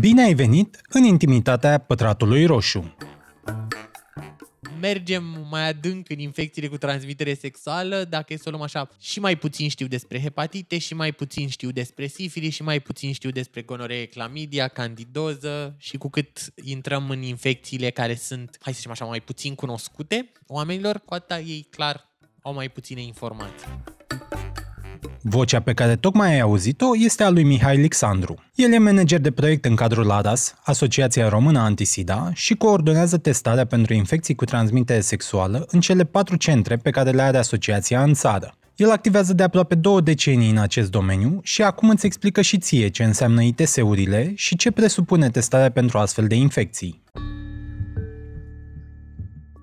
Bine ai venit în intimitatea pătratului roșu. Mergem mai adânc în infecțiile cu transmitere sexuală, dacă e să o luăm așa, și mai puțin știu despre hepatite, și mai puțin știu despre sifilis, și mai puțin știu despre gonoree, clamidia, candidoză și cu cât intrăm în infecțiile care sunt, hai să zicem așa, mai puțin cunoscute oamenilor, cu atât ei clar au mai puține informații. Vocea pe care tocmai ai auzit-o este a lui Mihai Alexandru. El e manager de proiect în cadrul ADAS, Asociația Română Antisida, și coordonează testarea pentru infecții cu transmitere sexuală în cele patru centre pe care le are asociația în țară. El activează de aproape două decenii în acest domeniu și acum îți explică și ție ce înseamnă ITS-urile și ce presupune testarea pentru astfel de infecții.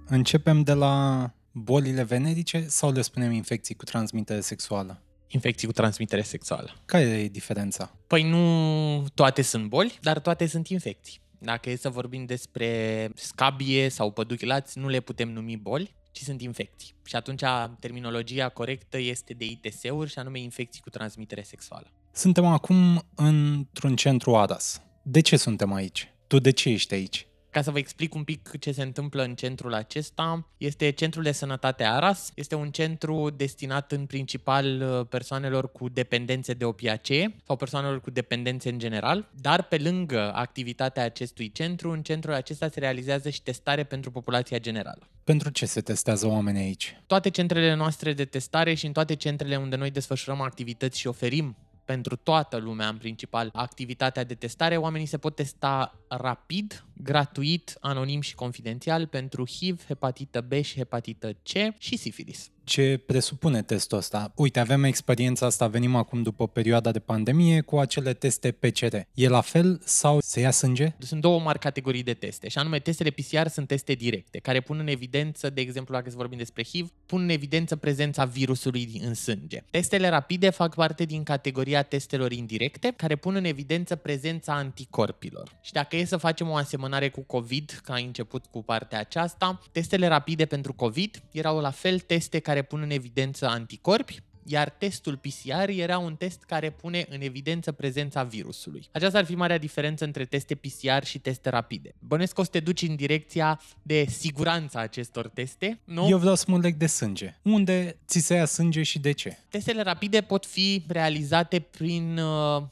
Începem de la bolile venerice sau le spunem infecții cu transmitere sexuală? Infecții cu transmitere sexuală. Care e diferența? Păi nu toate sunt boli, dar toate sunt infecții. Dacă e să vorbim despre scabie sau păduchilați, nu le putem numi boli, ci sunt infecții. Și atunci terminologia corectă este de ITS-uri și anume infecții cu transmitere sexuală. Suntem acum într-un centru ADAS. De ce suntem aici? Tu de ce ești aici? Ca să vă explic un pic ce se întâmplă în centrul acesta, este Centrul de Sănătate Aras. Este un centru destinat în principal uh, persoanelor cu dependențe de opiacee sau persoanelor cu dependențe în general, dar pe lângă activitatea acestui centru, în centrul acesta se realizează și testare pentru populația generală. Pentru ce se testează oamenii aici? Toate centrele noastre de testare și în toate centrele unde noi desfășurăm activități și oferim pentru toată lumea, în principal, activitatea de testare. Oamenii se pot testa rapid, gratuit, anonim și confidențial pentru HIV, hepatită B și hepatită C și sifilis ce presupune testul ăsta. Uite, avem experiența asta, venim acum după perioada de pandemie cu acele teste PCR. E la fel sau se ia sânge? Sunt două mari categorii de teste, și anume testele PCR sunt teste directe, care pun în evidență, de exemplu, dacă să vorbim despre HIV, pun în evidență prezența virusului în sânge. Testele rapide fac parte din categoria testelor indirecte, care pun în evidență prezența anticorpilor. Și dacă e să facem o asemănare cu COVID, ca a început cu partea aceasta, testele rapide pentru COVID erau la fel teste care care pun în evidență anticorpi, iar testul PCR era un test care pune în evidență prezența virusului. Aceasta ar fi marea diferență între teste PCR și teste rapide. Bănesc că o să te duci în direcția de siguranța acestor teste, nu? Eu vreau să mă leg de sânge. Unde ți se ia sânge și de ce? Testele rapide pot fi realizate prin uh,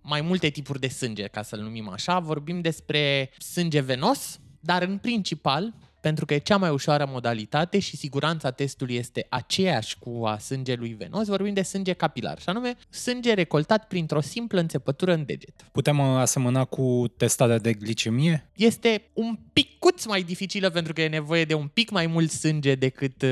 mai multe tipuri de sânge, ca să-l numim așa. Vorbim despre sânge venos, dar în principal pentru că e cea mai ușoară modalitate și siguranța testului este aceeași cu a sângelui venos, vorbim de sânge capilar, și anume sânge recoltat printr-o simplă înțepătură în deget. Putem uh, asemăna cu testarea de glicemie? Este un picuț mai dificilă pentru că e nevoie de un pic mai mult sânge decât uh,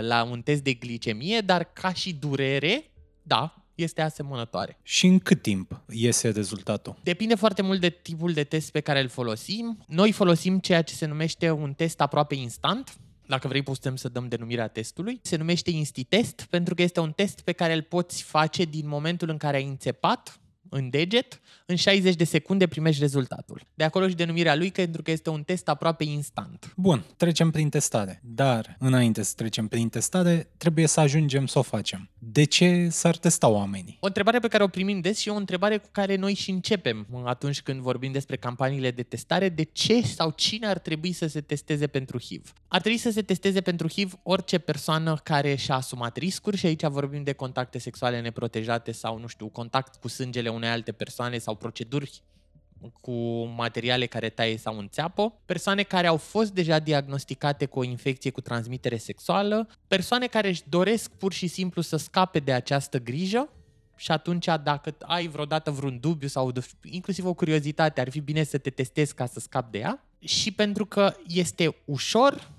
la un test de glicemie, dar ca și durere, da, este asemănătoare. Și în cât timp iese rezultatul? Depinde foarte mult de tipul de test pe care îl folosim. Noi folosim ceea ce se numește un test aproape instant, dacă vrei putem să dăm denumirea testului. Se numește InstiTest pentru că este un test pe care îl poți face din momentul în care ai înțepat în deget, în 60 de secunde primești rezultatul. De acolo și denumirea lui, pentru că este un test aproape instant. Bun, trecem prin testare. Dar, înainte să trecem prin testare, trebuie să ajungem să o facem. De ce s-ar testa oamenii? O întrebare pe care o primim des și o întrebare cu care noi și începem atunci când vorbim despre campaniile de testare. De ce sau cine ar trebui să se testeze pentru HIV? Ar trebui să se testeze pentru HIV orice persoană care și-a asumat riscuri și aici vorbim de contacte sexuale neprotejate sau, nu știu, contact cu sângele unei alte persoane sau proceduri cu materiale care taie sau înțeapă, persoane care au fost deja diagnosticate cu o infecție cu transmitere sexuală, persoane care își doresc pur și simplu să scape de această grijă. Și atunci dacă ai vreodată vreun dubiu sau inclusiv o curiozitate, ar fi bine să te testezi ca să scapi de ea. Și pentru că este ușor,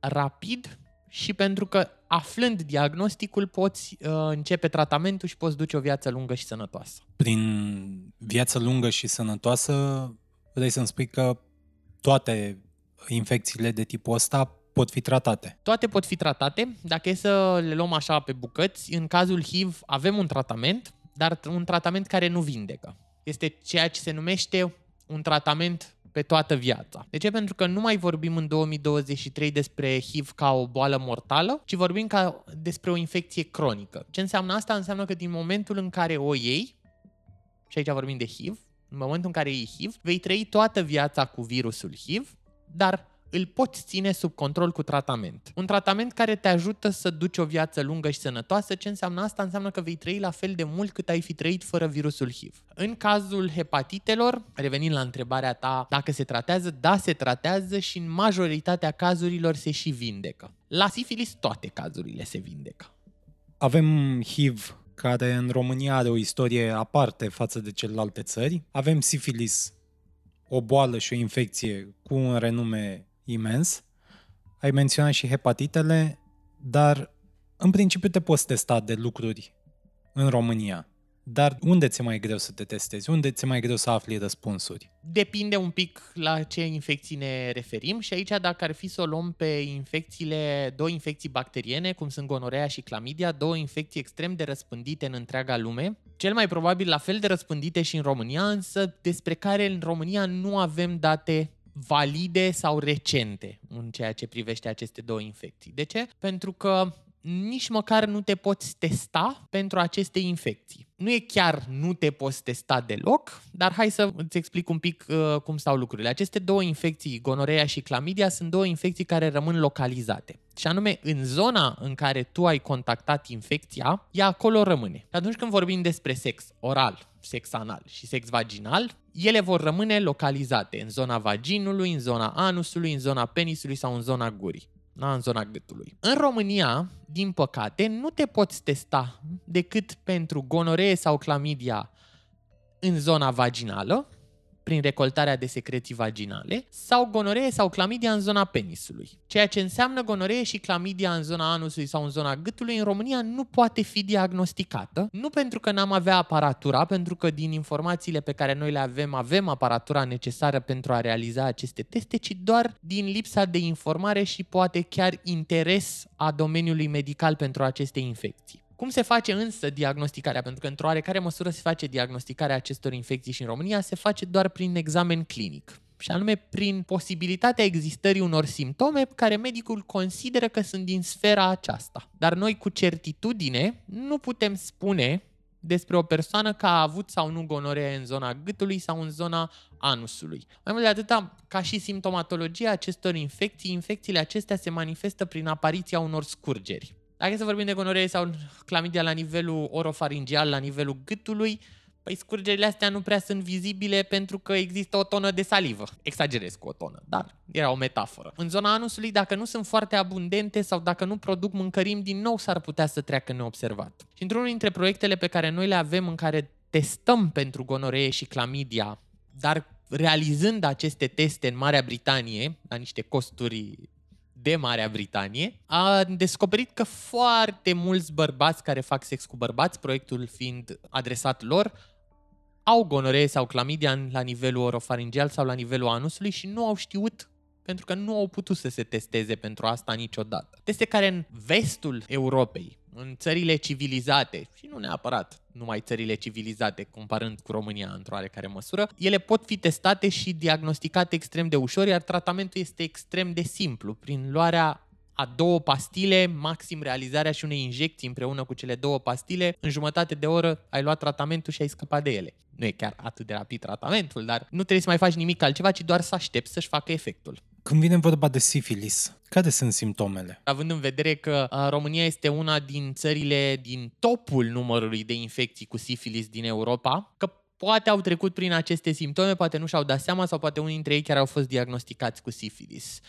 rapid și pentru că aflând diagnosticul poți uh, începe tratamentul și poți duce o viață lungă și sănătoasă. Prin viață lungă și sănătoasă vrei să-mi spui că toate infecțiile de tipul ăsta pot fi tratate. Toate pot fi tratate. Dacă e să le luăm așa pe bucăți, în cazul HIV avem un tratament, dar un tratament care nu vindecă. Este ceea ce se numește un tratament pe toată viața. De ce? Pentru că nu mai vorbim în 2023 despre HIV ca o boală mortală, ci vorbim ca despre o infecție cronică. Ce înseamnă asta? Înseamnă că din momentul în care o iei, și aici vorbim de HIV, în momentul în care iei HIV, vei trăi toată viața cu virusul HIV, dar îl poți ține sub control cu tratament. Un tratament care te ajută să duci o viață lungă și sănătoasă. Ce înseamnă asta? Înseamnă că vei trăi la fel de mult cât ai fi trăit fără virusul HIV. În cazul hepatitelor, revenind la întrebarea ta dacă se tratează, da, se tratează și în majoritatea cazurilor se și vindecă. La sifilis toate cazurile se vindecă. Avem HIV care în România are o istorie aparte față de celelalte țări. Avem sifilis, o boală și o infecție cu un renume imens. Ai menționat și hepatitele, dar în principiu te poți testa de lucruri în România. Dar unde ți-e mai greu să te testezi? Unde ți-e mai greu să afli răspunsuri? Depinde un pic la ce infecții ne referim și aici dacă ar fi să o luăm pe infecțiile, două infecții bacteriene, cum sunt gonorea și clamidia, două infecții extrem de răspândite în întreaga lume, cel mai probabil la fel de răspândite și în România, însă despre care în România nu avem date valide sau recente în ceea ce privește aceste două infecții. De ce? Pentru că nici măcar nu te poți testa pentru aceste infecții. Nu e chiar nu te poți testa deloc, dar hai să îți explic un pic uh, cum stau lucrurile. Aceste două infecții, gonorea și clamidia, sunt două infecții care rămân localizate. Și anume, în zona în care tu ai contactat infecția, ea acolo rămâne. Și atunci când vorbim despre sex oral, sex anal și sex vaginal, ele vor rămâne localizate în zona vaginului, în zona anusului, în zona penisului sau în zona gurii da, în zona gâtului. În România, din păcate, nu te poți testa decât pentru gonoree sau clamidia în zona vaginală, prin recoltarea de secreții vaginale sau gonoree sau clamidia în zona penisului. Ceea ce înseamnă gonoree și clamidia în zona anusului sau în zona gâtului în România nu poate fi diagnosticată, nu pentru că n-am avea aparatura, pentru că din informațiile pe care noi le avem, avem aparatura necesară pentru a realiza aceste teste, ci doar din lipsa de informare și poate chiar interes a domeniului medical pentru aceste infecții. Cum se face însă diagnosticarea? Pentru că într-o oarecare măsură se face diagnosticarea acestor infecții și în România se face doar prin examen clinic și anume prin posibilitatea existării unor simptome care medicul consideră că sunt din sfera aceasta. Dar noi cu certitudine nu putem spune despre o persoană că a avut sau nu gonoree în zona gâtului sau în zona anusului. Mai mult de atâta, ca și simptomatologia acestor infecții, infecțiile acestea se manifestă prin apariția unor scurgeri. Dacă să vorbim de gonoree sau clamidia la nivelul orofaringial, la nivelul gâtului, păi scurgerile astea nu prea sunt vizibile pentru că există o tonă de salivă. Exagerez cu o tonă, dar era o metaforă. În zona anusului, dacă nu sunt foarte abundente sau dacă nu produc mâncărimi, din nou s-ar putea să treacă neobservat. Și într-unul dintre proiectele pe care noi le avem în care testăm pentru gonoree și clamidia, dar realizând aceste teste în Marea Britanie, la niște costuri de Marea Britanie, a descoperit că foarte mulți bărbați care fac sex cu bărbați, proiectul fiind adresat lor, au gonoree sau clamidia la nivelul orofaringial sau la nivelul anusului și nu au știut pentru că nu au putut să se testeze pentru asta niciodată. Teste care în vestul Europei, în țările civilizate, și nu neapărat numai țările civilizate, comparând cu România într-o oarecare măsură, ele pot fi testate și diagnosticate extrem de ușor, iar tratamentul este extrem de simplu, prin luarea a două pastile, maxim realizarea și unei injecții împreună cu cele două pastile, în jumătate de oră ai luat tratamentul și ai scăpat de ele. Nu e chiar atât de rapid tratamentul, dar nu trebuie să mai faci nimic altceva, ci doar să aștepți să-și facă efectul. Când vine vorba de sifilis, care sunt simptomele? Având în vedere că România este una din țările din topul numărului de infecții cu sifilis din Europa, că poate au trecut prin aceste simptome, poate nu și-au dat seama sau poate unii dintre ei chiar au fost diagnosticați cu sifilis.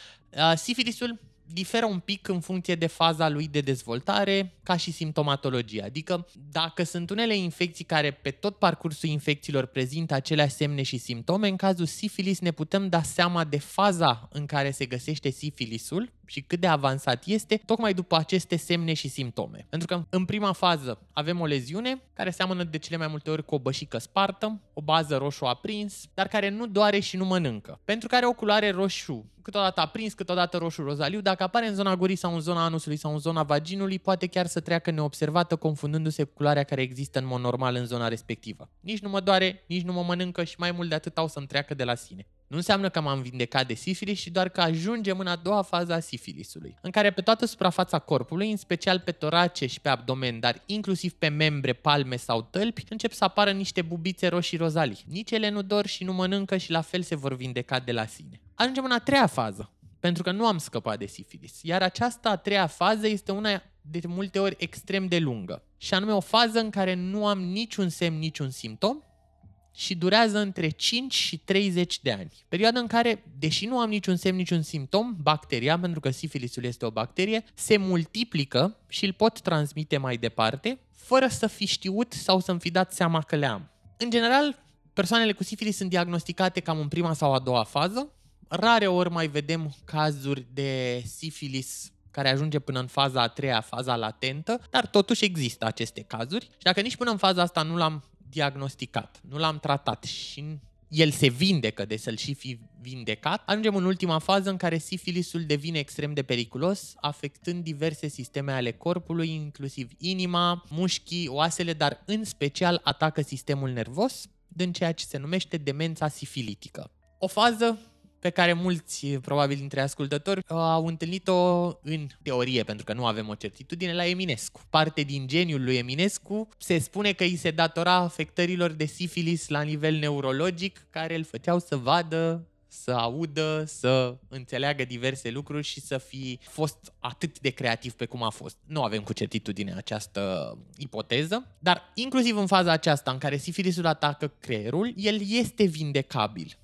Sifilisul diferă un pic în funcție de faza lui de dezvoltare, ca și simptomatologia. Adică dacă sunt unele infecții care pe tot parcursul infecțiilor prezintă aceleași semne și simptome, în cazul sifilis ne putem da seama de faza în care se găsește sifilisul și cât de avansat este, tocmai după aceste semne și simptome. Pentru că în prima fază avem o leziune care seamănă de cele mai multe ori cu o bășică spartă, o bază roșu aprins, dar care nu doare și nu mănâncă. Pentru că are o culoare roșu, câteodată aprins, câteodată roșu rozaliu, dacă apare în zona gurii sau în zona anusului sau în zona vaginului, poate chiar să treacă neobservată, confundându-se cu culoarea care există în mod normal în zona respectivă. Nici nu mă doare, nici nu mă mănâncă și mai mult de atât au să-mi treacă de la sine. Nu înseamnă că m-am vindecat de sifilis, ci doar că ajungem în a doua fază a sifilisului, în care pe toată suprafața corpului, în special pe torace și pe abdomen, dar inclusiv pe membre, palme sau tălpi, încep să apară niște bubițe roșii rozalii. Nici ele nu dor și nu mănâncă și la fel se vor vindeca de la sine. Ajungem în a treia fază, pentru că nu am scăpat de sifilis. Iar această a treia fază este una de multe ori extrem de lungă. Și anume o fază în care nu am niciun semn, niciun simptom și durează între 5 și 30 de ani. Perioada în care, deși nu am niciun semn, niciun simptom, bacteria, pentru că sifilisul este o bacterie, se multiplică și îl pot transmite mai departe, fără să fi știut sau să-mi fi dat seama că le am. În general, persoanele cu sifilis sunt diagnosticate cam în prima sau a doua fază. Rare ori mai vedem cazuri de sifilis care ajunge până în faza a treia, faza latentă, dar totuși există aceste cazuri și dacă nici până în faza asta nu l-am diagnosticat, nu l-am tratat și el se vindecă de să-l și fi vindecat, ajungem în ultima fază în care sifilisul devine extrem de periculos, afectând diverse sisteme ale corpului, inclusiv inima, mușchii, oasele, dar în special atacă sistemul nervos, din ceea ce se numește demența sifilitică. O fază pe care mulți, probabil dintre ascultători, au întâlnit-o în teorie, pentru că nu avem o certitudine, la Eminescu. Parte din geniul lui Eminescu se spune că îi se datora afectărilor de sifilis la nivel neurologic, care îl făceau să vadă să audă, să înțeleagă diverse lucruri și să fi fost atât de creativ pe cum a fost. Nu avem cu certitudine această ipoteză, dar inclusiv în faza aceasta în care sifilisul atacă creierul, el este vindecabil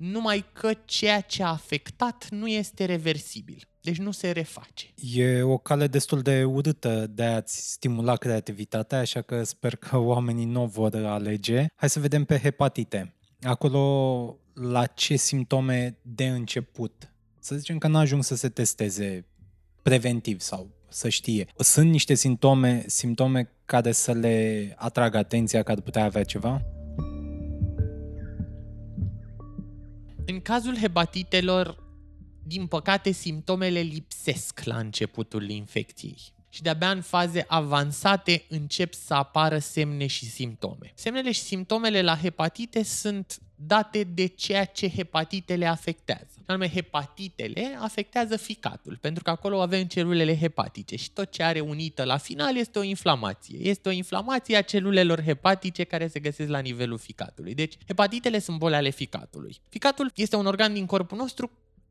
numai că ceea ce a afectat nu este reversibil. Deci nu se reface. E o cale destul de urâtă de a-ți stimula creativitatea, așa că sper că oamenii nu vor alege. Hai să vedem pe hepatite. Acolo, la ce simptome de început? Să zicem că n-ajung să se testeze preventiv sau să știe. Sunt niște simptome, simptome care să le atragă atenția că ar putea avea ceva? În cazul hepatitelor, din păcate, simptomele lipsesc la începutul infecției și de-abia în faze avansate încep să apară semne și simptome. Semnele și simptomele la hepatite sunt date de ceea ce hepatitele afectează. Anume, hepatitele afectează ficatul, pentru că acolo avem celulele hepatice și tot ce are unită la final este o inflamație. Este o inflamație a celulelor hepatice care se găsesc la nivelul ficatului. Deci, hepatitele sunt boli ale ficatului. Ficatul este un organ din corpul nostru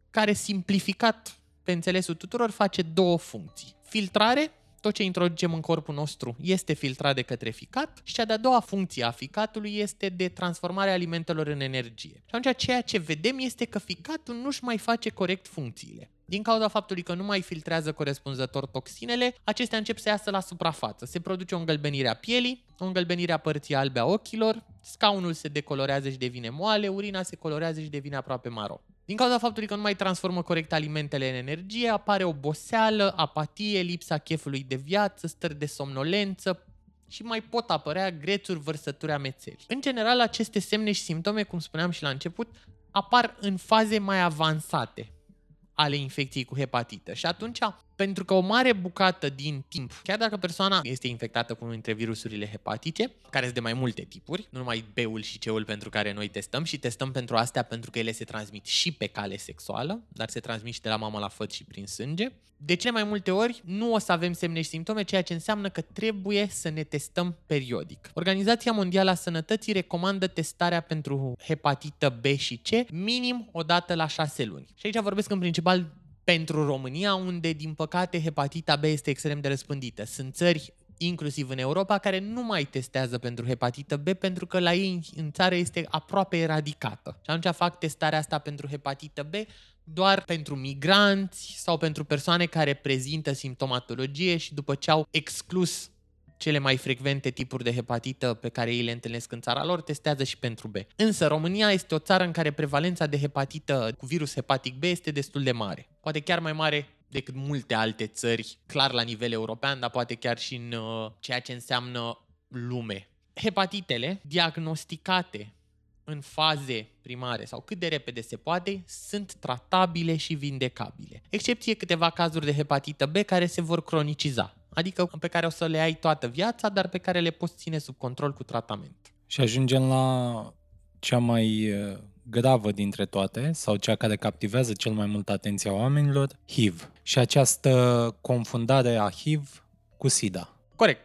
care, simplificat pe înțelesul tuturor, face două funcții. Filtrare tot ce introducem în corpul nostru este filtrat de către ficat și cea de-a doua funcție a ficatului este de transformarea alimentelor în energie. Și atunci ceea ce vedem este că ficatul nu-și mai face corect funcțiile. Din cauza faptului că nu mai filtrează corespunzător toxinele, acestea încep să iasă la suprafață. Se produce o îngălbenire a pielii, o îngălbenire a părții albe a ochilor, scaunul se decolorează și devine moale, urina se colorează și devine aproape maro. Din cauza faptului că nu mai transformă corect alimentele în energie, apare oboseală, apatie, lipsa chefului de viață, stări de somnolență, și mai pot apărea grețuri, vărsături, amețeli. În general, aceste semne și simptome, cum spuneam și la început, apar în faze mai avansate ale infecției cu hepatită. Și atunci, pentru că o mare bucată din timp, chiar dacă persoana este infectată cu unul dintre virusurile hepatice, care sunt de mai multe tipuri, nu numai B-ul și C-ul pentru care noi testăm și testăm pentru astea pentru că ele se transmit și pe cale sexuală, dar se transmit și de la mamă la făt și prin sânge. De cele mai multe ori nu o să avem semne și simptome, ceea ce înseamnă că trebuie să ne testăm periodic. Organizația Mondială a Sănătății recomandă testarea pentru hepatită B și C minim o dată la 6 luni. Și aici vorbesc în principal pentru România, unde, din păcate, hepatita B este extrem de răspândită. Sunt țări inclusiv în Europa, care nu mai testează pentru hepatită B pentru că la ei în țară este aproape eradicată. Și atunci fac testarea asta pentru hepatită B doar pentru migranți sau pentru persoane care prezintă simptomatologie și după ce au exclus cele mai frecvente tipuri de hepatită pe care ei le întâlnesc în țara lor, testează și pentru B. Însă România este o țară în care prevalența de hepatită cu virus hepatic B este destul de mare. Poate chiar mai mare decât multe alte țări, clar la nivel european, dar poate chiar și în uh, ceea ce înseamnă lume. Hepatitele diagnosticate în faze primare sau cât de repede se poate, sunt tratabile și vindecabile. Excepție câteva cazuri de hepatită B care se vor croniciza adică pe care o să le ai toată viața, dar pe care le poți ține sub control cu tratament. Și ajungem la cea mai uh, gravă dintre toate, sau cea care captivează cel mai mult atenția oamenilor, HIV. Și această confundare a HIV cu SIDA. Corect.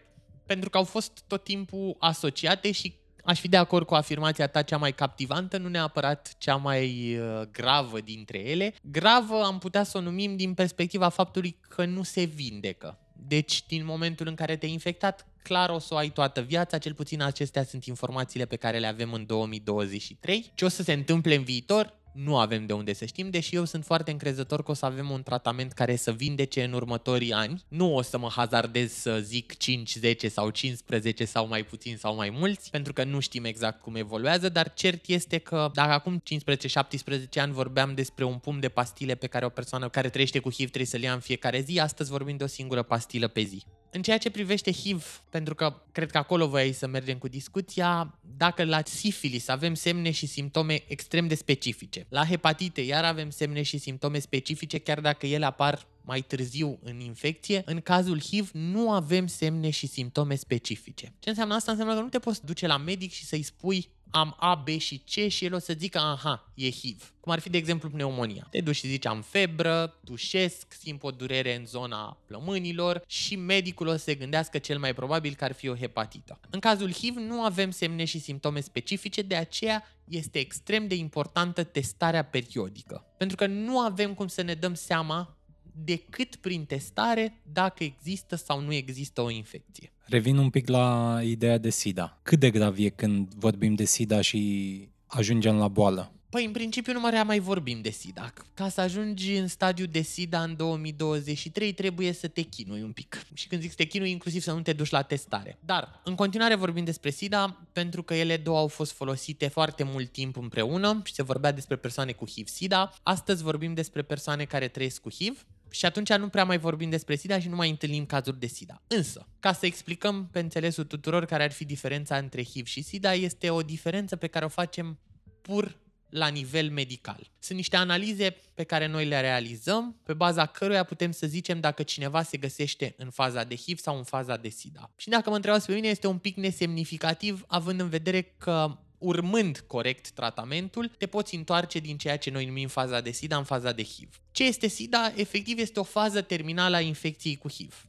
Pentru că au fost tot timpul asociate și aș fi de acord cu afirmația ta cea mai captivantă, nu neapărat cea mai uh, gravă dintre ele. Gravă am putea să o numim din perspectiva faptului că nu se vindecă. Deci, din momentul în care te-ai infectat, clar o să o ai toată viața, cel puțin acestea sunt informațiile pe care le avem în 2023. Ce o să se întâmple în viitor? Nu avem de unde să știm, deși eu sunt foarte încrezător că o să avem un tratament care să vindece în următorii ani. Nu o să mă hazardez să zic 5, 10 sau 15 sau mai puțin sau mai mulți, pentru că nu știm exact cum evoluează, dar cert este că dacă acum 15-17 ani vorbeam despre un pum de pastile pe care o persoană care trăiește cu HIV trebuie să le ia în fiecare zi, astăzi vorbim de o singură pastilă pe zi. În ceea ce privește HIV, pentru că cred că acolo voi să mergem cu discuția, dacă la sifilis avem semne și simptome extrem de specifice, la hepatite iar avem semne și simptome specifice, chiar dacă ele apar mai târziu în infecție, în cazul HIV nu avem semne și simptome specifice. Ce înseamnă asta? Înseamnă că nu te poți duce la medic și să-i spui am A, B și C și el o să zică, aha, e HIV. Cum ar fi, de exemplu, pneumonia. Te duci și zici, am febră, tușesc, simt o durere în zona plămânilor și medicul o să se gândească cel mai probabil că ar fi o hepatită. În cazul HIV nu avem semne și simptome specifice, de aceea este extrem de importantă testarea periodică. Pentru că nu avem cum să ne dăm seama decât prin testare dacă există sau nu există o infecție. Revin un pic la ideea de SIDA. Cât de grav e când vorbim de SIDA și ajungem la boală? Păi, în principiu, nu mai mai vorbim de SIDA. Ca să ajungi în stadiu de SIDA în 2023, trebuie să te chinui un pic. Și când zic să te chinui, inclusiv să nu te duci la testare. Dar, în continuare vorbim despre SIDA, pentru că ele două au fost folosite foarte mult timp împreună și se vorbea despre persoane cu HIV-SIDA. Astăzi vorbim despre persoane care trăiesc cu HIV și atunci nu prea mai vorbim despre SIDA și nu mai întâlnim cazuri de SIDA. Însă, ca să explicăm pe înțelesul tuturor care ar fi diferența între HIV și SIDA, este o diferență pe care o facem pur la nivel medical. Sunt niște analize pe care noi le realizăm, pe baza căruia putem să zicem dacă cineva se găsește în faza de HIV sau în faza de SIDA. Și dacă mă întrebați pe mine, este un pic nesemnificativ, având în vedere că urmând corect tratamentul, te poți întoarce din ceea ce noi numim faza de SIDA în faza de HIV. Ce este SIDA? Efectiv este o fază terminală a infecției cu HIV.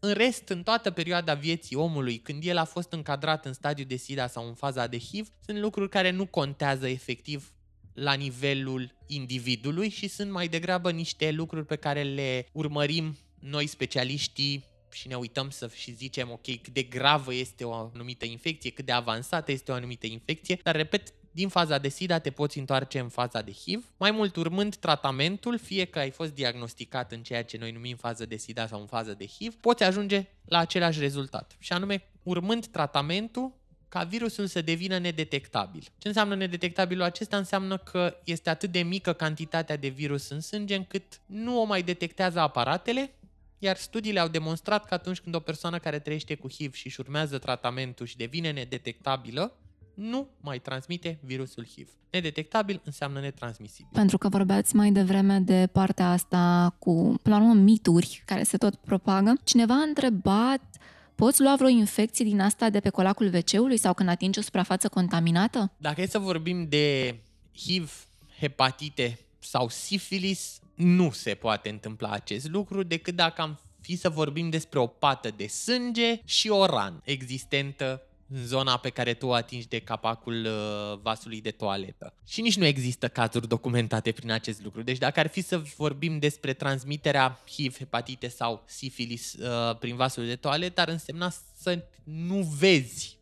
În rest, în toată perioada vieții omului, când el a fost încadrat în stadiul de SIDA sau în faza de HIV, sunt lucruri care nu contează efectiv la nivelul individului și sunt mai degrabă niște lucruri pe care le urmărim noi specialiștii și ne uităm să și zicem, ok, cât de gravă este o anumită infecție, cât de avansată este o anumită infecție, dar repet, din faza de SIDA te poți întoarce în faza de HIV, mai mult urmând tratamentul, fie că ai fost diagnosticat în ceea ce noi numim fază de SIDA sau în fază de HIV, poți ajunge la același rezultat. Și anume, urmând tratamentul, ca virusul să devină nedetectabil. Ce înseamnă nedetectabilul acesta? Înseamnă că este atât de mică cantitatea de virus în sânge încât nu o mai detectează aparatele iar studiile au demonstrat că atunci când o persoană care trăiește cu HIV și își urmează tratamentul și devine nedetectabilă, nu mai transmite virusul HIV. Nedetectabil înseamnă netransmisibil. Pentru că vorbeați mai devreme de partea asta cu, până la urmă, mituri care se tot propagă. Cineva a întrebat Poți lua vreo infecție din asta de pe colacul wc sau când atingi o suprafață contaminată? Dacă e să vorbim de HIV, hepatite sau sifilis, nu se poate întâmpla acest lucru decât dacă am fi să vorbim despre o pată de sânge și o rană existentă în zona pe care tu o atingi de capacul uh, vasului de toaletă. Și nici nu există cazuri documentate prin acest lucru. Deci dacă ar fi să vorbim despre transmiterea HIV, hepatite sau sifilis uh, prin vasul de toaletă, ar însemna să nu vezi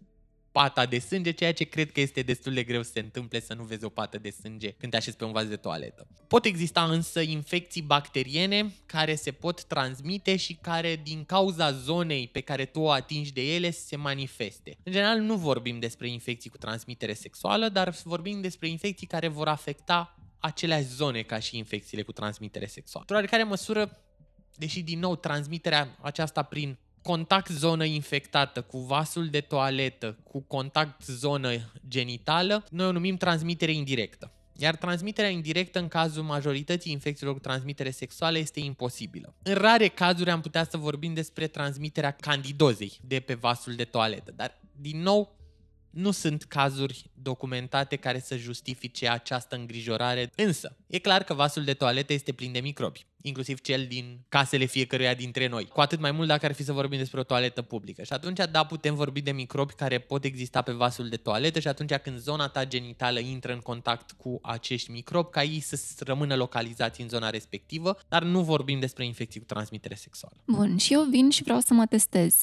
pata de sânge, ceea ce cred că este destul de greu să se întâmple să nu vezi o pată de sânge când te așezi pe un vas de toaletă. Pot exista însă infecții bacteriene care se pot transmite și care din cauza zonei pe care tu o atingi de ele se manifeste. În general nu vorbim despre infecții cu transmitere sexuală, dar vorbim despre infecții care vor afecta aceleași zone ca și infecțiile cu transmitere sexuală. Într-o oarecare măsură, deși din nou transmiterea aceasta prin contact zonă infectată cu vasul de toaletă, cu contact zonă genitală, noi o numim transmitere indirectă. Iar transmiterea indirectă în cazul majorității infecțiilor cu transmitere sexuală este imposibilă. În rare cazuri am putea să vorbim despre transmiterea candidozei de pe vasul de toaletă, dar din nou Nu sunt cazuri documentate care să justifice această îngrijorare, însă e clar că vasul de toaletă este plin de microbi inclusiv cel din casele fiecăruia dintre noi. Cu atât mai mult dacă ar fi să vorbim despre o toaletă publică. Și atunci, da, putem vorbi de microbi care pot exista pe vasul de toaletă și atunci când zona ta genitală intră în contact cu acești microbi, ca ei să rămână localizați în zona respectivă, dar nu vorbim despre infecții cu transmitere sexuală. Bun, și eu vin și vreau să mă testez.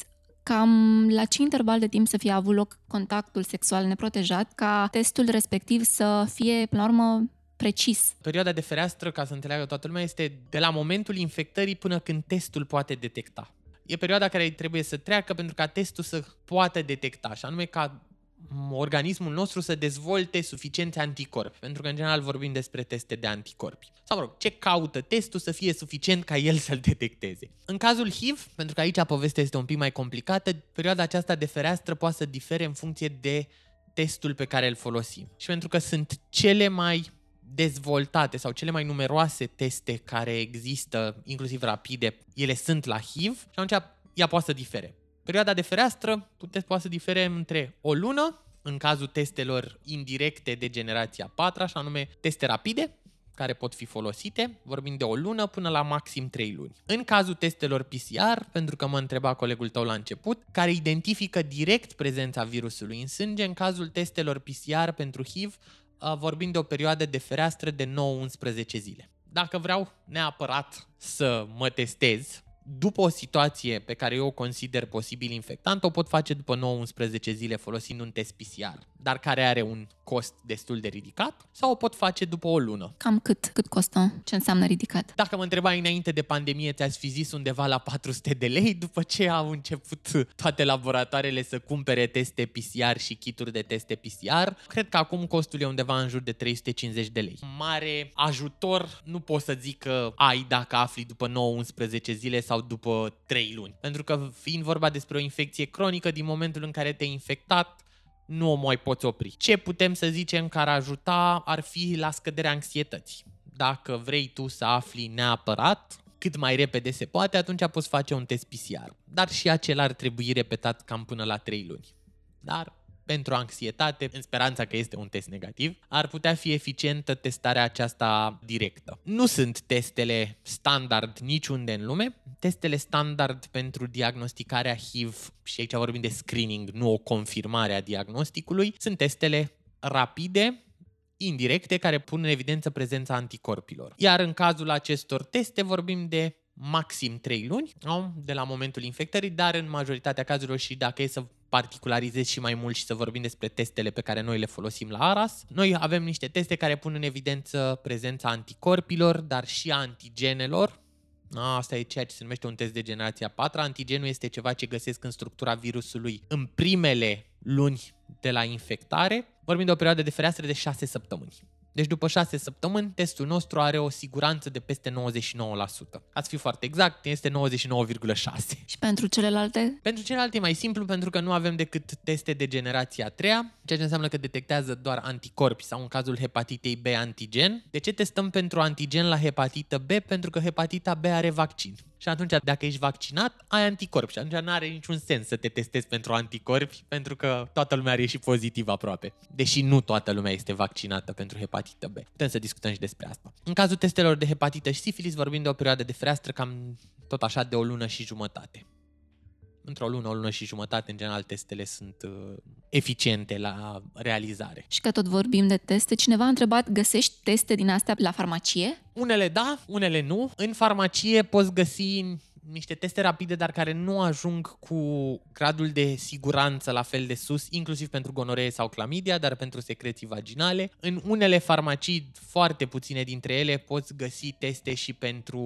Cam la ce interval de timp să fie avut loc contactul sexual neprotejat ca testul respectiv să fie, până la urmă, precis. Perioada de fereastră, ca să înțeleagă toată lumea, este de la momentul infectării până când testul poate detecta. E perioada care trebuie să treacă pentru ca testul să poată detecta, și anume ca organismul nostru să dezvolte suficienți anticorpi, pentru că în general vorbim despre teste de anticorpi. Sau mă rog, ce caută testul să fie suficient ca el să-l detecteze. În cazul HIV, pentru că aici povestea este un pic mai complicată, perioada aceasta de fereastră poate să difere în funcție de testul pe care îl folosim. Și pentru că sunt cele mai dezvoltate sau cele mai numeroase teste care există, inclusiv rapide, ele sunt la HIV și atunci ea poate să difere. Perioada de fereastră puteți, poate să difere între o lună, în cazul testelor indirecte de generația 4, așa anume teste rapide, care pot fi folosite, vorbim de o lună până la maxim 3 luni. În cazul testelor PCR, pentru că mă întreba colegul tău la început, care identifică direct prezența virusului în sânge, în cazul testelor PCR pentru HIV, vorbim de o perioadă de fereastră de 9-11 zile. Dacă vreau neapărat să mă testez, după o situație pe care eu o consider posibil infectant, o pot face după 9-11 zile folosind un test PCR, dar care are un cost destul de ridicat, sau o pot face după o lună. Cam cât? Cât costă? Ce înseamnă ridicat? Dacă mă întrebai înainte de pandemie, ți-aș fi zis undeva la 400 de lei, după ce au început toate laboratoarele să cumpere teste PCR și kituri de teste PCR. Cred că acum costul e undeva în jur de 350 de lei. Mare ajutor nu pot să zic că ai dacă afli după 9-11 zile sau după 3 luni. Pentru că fiind vorba despre o infecție cronică, din momentul în care te-ai infectat, nu o mai poți opri. Ce putem să zicem că ar ajuta ar fi la scăderea anxietății. Dacă vrei tu să afli neapărat, cât mai repede se poate, atunci poți face un test PCR. Dar și acela ar trebui repetat cam până la 3 luni. Dar pentru anxietate, în speranța că este un test negativ, ar putea fi eficientă testarea aceasta directă. Nu sunt testele standard niciunde în lume. Testele standard pentru diagnosticarea HIV, și aici vorbim de screening, nu o confirmare a diagnosticului, sunt testele rapide, indirecte, care pun în evidență prezența anticorpilor. Iar în cazul acestor teste vorbim de maxim 3 luni de la momentul infectării, dar în majoritatea cazurilor și dacă e să particularizez și mai mult și să vorbim despre testele pe care noi le folosim la ARAS. Noi avem niște teste care pun în evidență prezența anticorpilor, dar și a antigenelor, Asta e ceea ce se numește un test de generația 4. Antigenul este ceva ce găsesc în structura virusului în primele luni de la infectare. Vorbim de o perioadă de fereastră de 6 săptămâni. Deci după 6 săptămâni, testul nostru are o siguranță de peste 99%. Ați fi foarte exact, este 99,6. Și pentru celelalte? Pentru celelalte e mai simplu pentru că nu avem decât teste de generația a treia, ceea ce înseamnă că detectează doar anticorpi sau în cazul hepatitei B antigen. De ce testăm pentru antigen la hepatită B? Pentru că hepatita B are vaccin. Și atunci, dacă ești vaccinat, ai anticorpi. Și atunci nu are niciun sens să te testezi pentru anticorpi, pentru că toată lumea are și pozitiv aproape. Deși nu toată lumea este vaccinată pentru hepatită B. Putem să discutăm și despre asta. În cazul testelor de hepatită și sifilis, vorbim de o perioadă de fereastră cam tot așa de o lună și jumătate într-o lună, o lună și jumătate, în general, testele sunt uh, eficiente la realizare. Și că tot vorbim de teste, cineva a întrebat, găsești teste din astea la farmacie? Unele da, unele nu. În farmacie poți găsi niște teste rapide, dar care nu ajung cu gradul de siguranță la fel de sus, inclusiv pentru gonoree sau clamidia, dar pentru secreții vaginale. În unele farmacii, foarte puține dintre ele, poți găsi teste și pentru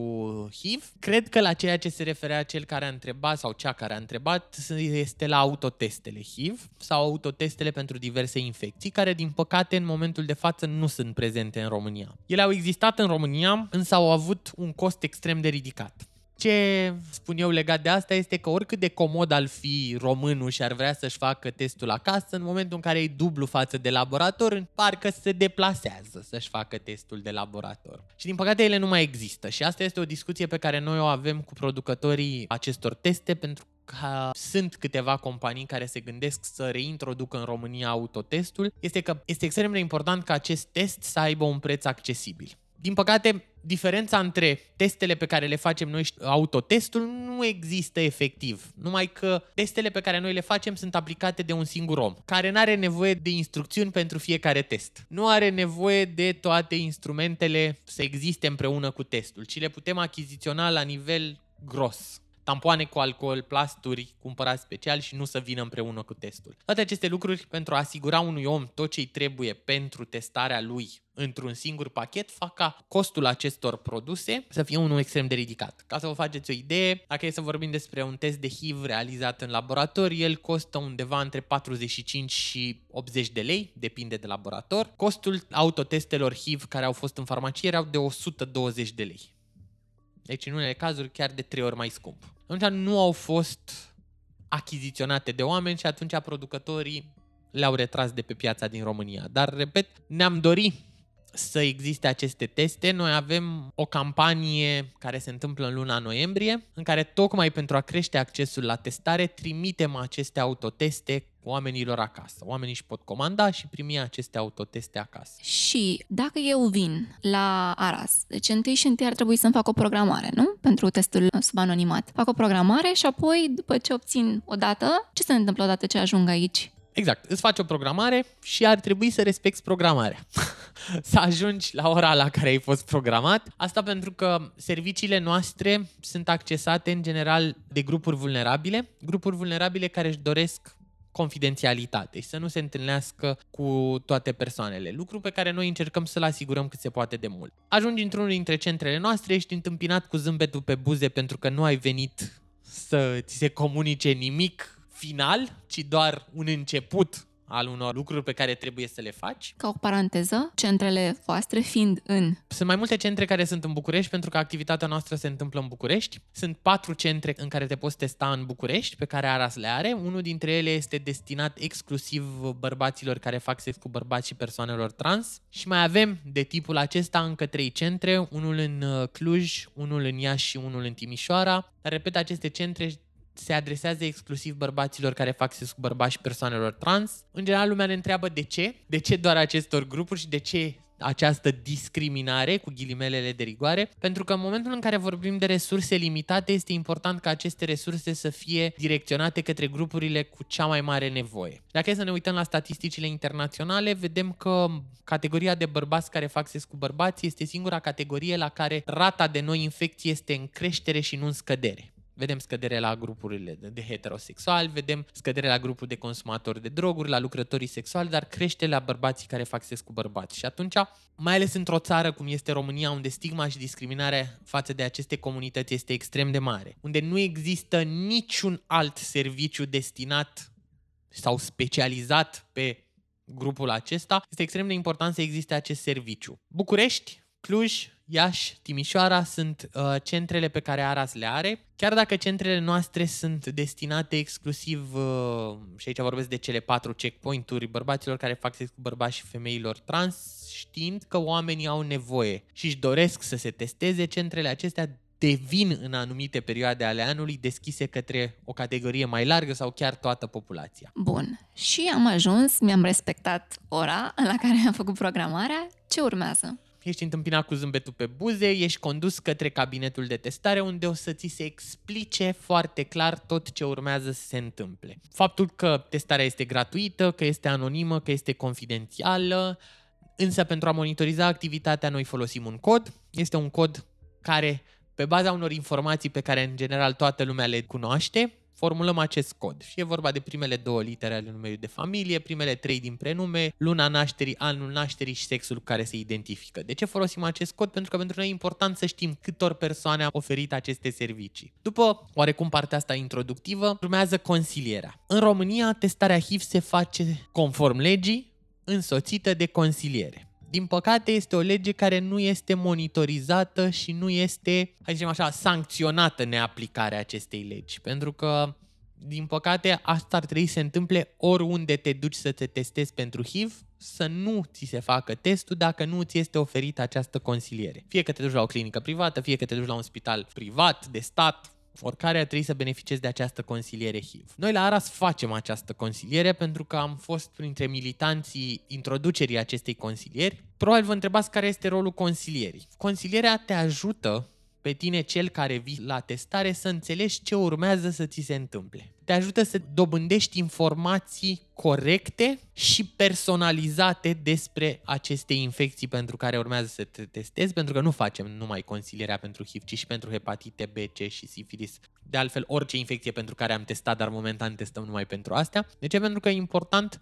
HIV. Cred că la ceea ce se referea cel care a întrebat sau cea care a întrebat este la autotestele HIV sau autotestele pentru diverse infecții, care din păcate în momentul de față nu sunt prezente în România. Ele au existat în România, însă au avut un cost extrem de ridicat Ce spun eu legat de asta este că oricât de comod al fi românul și ar vrea să-și facă testul acasă, în momentul în care e dublu față de laborator, parcă se deplasează să-și facă testul de laborator. Și din păcate ele nu mai există și asta este o discuție pe care noi o avem cu producătorii acestor teste pentru că sunt câteva companii care se gândesc să reintroducă în România autotestul, este că este extrem de important ca acest test să aibă un preț accesibil. Din păcate, diferența între testele pe care le facem noi și autotestul nu există efectiv. Numai că testele pe care noi le facem sunt aplicate de un singur om, care nu are nevoie de instrucțiuni pentru fiecare test. Nu are nevoie de toate instrumentele să existe împreună cu testul, ci le putem achiziționa la nivel gros tampoane cu alcool, plasturi cumpărați special și nu să vină împreună cu testul. Toate aceste lucruri pentru a asigura unui om tot ce îi trebuie pentru testarea lui într-un singur pachet fac ca costul acestor produse să fie unul extrem de ridicat. Ca să vă faceți o idee, dacă e să vorbim despre un test de HIV realizat în laborator, el costă undeva între 45 și 80 de lei, depinde de laborator. Costul autotestelor HIV care au fost în farmacie erau de 120 de lei. Deci în unele cazuri chiar de trei ori mai scump. Atunci nu au fost achiziționate de oameni și atunci producătorii le-au retras de pe piața din România. Dar, repet, ne-am dorit să existe aceste teste. Noi avem o campanie care se întâmplă în luna noiembrie, în care tocmai pentru a crește accesul la testare, trimitem aceste autoteste oamenilor acasă. Oamenii își pot comanda și primi aceste autoteste acasă. Și dacă eu vin la Aras, deci întâi și întâi ar trebui să-mi fac o programare, nu? Pentru testul sub anonimat. Fac o programare și apoi, după ce obțin o dată, ce se întâmplă odată ce ajung aici? Exact, îți faci o programare și ar trebui să respecti programarea. să ajungi la ora la care ai fost programat. Asta pentru că serviciile noastre sunt accesate în general de grupuri vulnerabile, grupuri vulnerabile care își doresc confidențialitate și să nu se întâlnească cu toate persoanele, lucru pe care noi încercăm să-l asigurăm cât se poate de mult. Ajungi într-unul dintre centrele noastre, ești întâmpinat cu zâmbetul pe buze pentru că nu ai venit să ți se comunice nimic final, ci doar un început al unor lucruri pe care trebuie să le faci. Ca o paranteză, centrele voastre fiind în... Sunt mai multe centre care sunt în București pentru că activitatea noastră se întâmplă în București. Sunt patru centre în care te poți testa în București, pe care Aras le are. Unul dintre ele este destinat exclusiv bărbaților care fac sex cu bărbați și persoanelor trans. Și mai avem de tipul acesta încă trei centre, unul în uh, Cluj, unul în Iași și unul în Timișoara. Dar, repet, aceste centre se adresează exclusiv bărbaților care fac sex cu bărbați și persoanelor trans. În general, lumea ne întreabă de ce, de ce doar acestor grupuri și de ce această discriminare cu ghilimelele de rigoare, pentru că în momentul în care vorbim de resurse limitate, este important ca aceste resurse să fie direcționate către grupurile cu cea mai mare nevoie. Dacă e să ne uităm la statisticile internaționale, vedem că categoria de bărbați care fac sex cu bărbați este singura categorie la care rata de noi infecții este în creștere și nu în scădere. Vedem scădere la grupurile de heterosexuali, vedem scădere la grupul de consumatori de droguri, la lucrătorii sexuali, dar crește la bărbații care fac sex cu bărbați. Și atunci, mai ales într-o țară cum este România, unde stigma și discriminarea față de aceste comunități este extrem de mare, unde nu există niciun alt serviciu destinat sau specializat pe grupul acesta, este extrem de important să existe acest serviciu. București, Cluj, Iași, Timișoara sunt uh, centrele pe care Aras le are. Chiar dacă centrele noastre sunt destinate exclusiv, uh, și aici vorbesc de cele patru checkpoint-uri, bărbaților care fac sex cu bărbați și femeilor trans, știind că oamenii au nevoie și își doresc să se testeze, centrele acestea devin în anumite perioade ale anului deschise către o categorie mai largă sau chiar toată populația. Bun. Și am ajuns, mi-am respectat ora la care am făcut programarea. Ce urmează? Ești întâmpinat cu zâmbetul pe buze, ești condus către cabinetul de testare unde o să ți se explice foarte clar tot ce urmează să se întâmple. Faptul că testarea este gratuită, că este anonimă, că este confidențială, însă pentru a monitoriza activitatea noi folosim un cod. Este un cod care, pe baza unor informații pe care în general toată lumea le cunoaște, formulăm acest cod. Și e vorba de primele două litere ale numelui de familie, primele trei din prenume, luna nașterii, anul nașterii și sexul cu care se identifică. De ce folosim acest cod? Pentru că pentru noi e important să știm câtor persoane au oferit aceste servicii. După oarecum partea asta introductivă, urmează consilierea. În România, testarea HIV se face conform legii, însoțită de consiliere. Din păcate, este o lege care nu este monitorizată și nu este, hai să zicem așa, sancționată neaplicarea acestei legi. Pentru că, din păcate, asta ar trebui să se întâmple oriunde te duci să te testezi pentru HIV, să nu ți se facă testul dacă nu ți este oferită această consiliere. Fie că te duci la o clinică privată, fie că te duci la un spital privat, de stat, oricare ar trebui să beneficieze de această consiliere HIV. Noi la Aras facem această consiliere pentru că am fost printre militanții introducerii acestei consilieri. Probabil vă întrebați care este rolul consilierii. Consilierea te ajută pe tine, cel care vii la testare, să înțelegi ce urmează să ți se întâmple. Te ajută să dobândești informații corecte și personalizate despre aceste infecții pentru care urmează să te testezi, pentru că nu facem numai consilierea pentru HIV, ci și pentru hepatite B, C și sifilis. De altfel, orice infecție pentru care am testat, dar momentan testăm numai pentru astea. De ce? Pentru că e important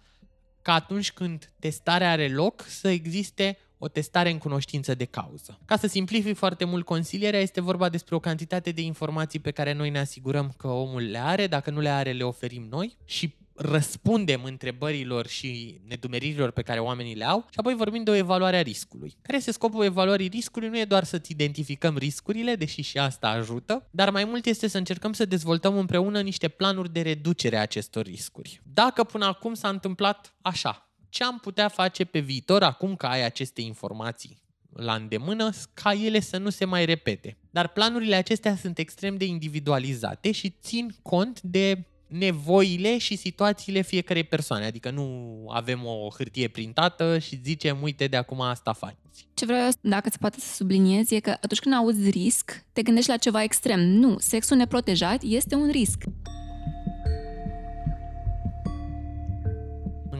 ca atunci când testarea are loc să existe o testare în cunoștință de cauză. Ca să simplific foarte mult consilierea, este vorba despre o cantitate de informații pe care noi ne asigurăm că omul le are, dacă nu le are, le oferim noi și răspundem întrebărilor și nedumeririlor pe care oamenii le au și apoi vorbim de o evaluare a riscului. Care este scopul evaluării riscului? Nu e doar să-ți identificăm riscurile, deși și asta ajută, dar mai mult este să încercăm să dezvoltăm împreună niște planuri de reducere a acestor riscuri. Dacă până acum s-a întâmplat așa, ce am putea face pe viitor acum că ai aceste informații la îndemână ca ele să nu se mai repete. Dar planurile acestea sunt extrem de individualizate și țin cont de nevoile și situațiile fiecarei persoane. Adică nu avem o hârtie printată și zicem, uite, de acum asta faci. Ce vreau eu, dacă se poate să subliniez, e că atunci când auzi risc, te gândești la ceva extrem. Nu, sexul neprotejat este un risc.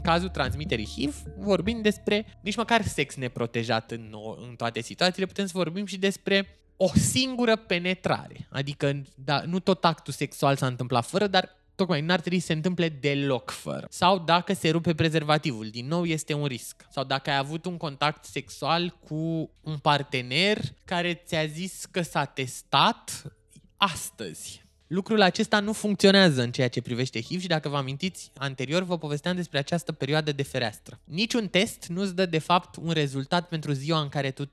Cazul transmiterii HIV, vorbim despre nici măcar sex neprotejat în, în toate situațiile, putem să vorbim și despre o singură penetrare. Adică, da, nu tot actul sexual s-a întâmplat fără, dar tocmai n-ar trebui să se întâmple deloc fără. Sau dacă se rupe prezervativul, din nou este un risc. Sau dacă ai avut un contact sexual cu un partener care ți-a zis că s-a testat astăzi lucrul acesta nu funcționează în ceea ce privește HIV și dacă vă amintiți, anterior vă povesteam despre această perioadă de fereastră. Niciun test nu-ți dă de fapt un rezultat pentru ziua în care tu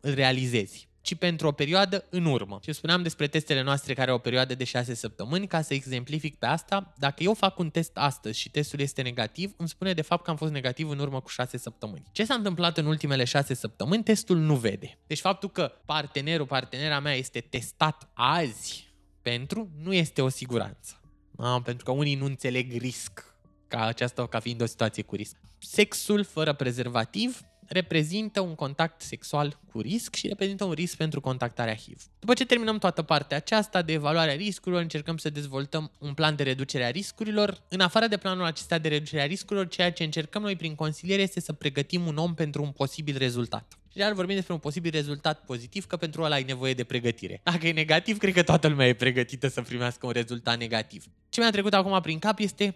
îl realizezi ci pentru o perioadă în urmă. Și spuneam despre testele noastre care au o perioadă de 6 săptămâni, ca să exemplific pe asta, dacă eu fac un test astăzi și testul este negativ, îmi spune de fapt că am fost negativ în urmă cu 6 săptămâni. Ce s-a întâmplat în ultimele 6 săptămâni, testul nu vede. Deci faptul că partenerul, partenera mea este testat azi pentru nu este o siguranță. Da? Pentru că unii nu înțeleg risc ca aceasta ca fiind o situație cu risc. Sexul fără prezervativ reprezintă un contact sexual cu risc și reprezintă un risc pentru contactarea HIV. După ce terminăm toată partea aceasta de evaluare a riscurilor, încercăm să dezvoltăm un plan de reducere a riscurilor. În afară de planul acesta de reducere a riscurilor, ceea ce încercăm noi prin consiliere este să pregătim un om pentru un posibil rezultat. Și real vorbim despre un posibil rezultat pozitiv, că pentru ăla ai nevoie de pregătire. Dacă e negativ, cred că toată lumea e pregătită să primească un rezultat negativ. Ce mi-a trecut acum prin cap este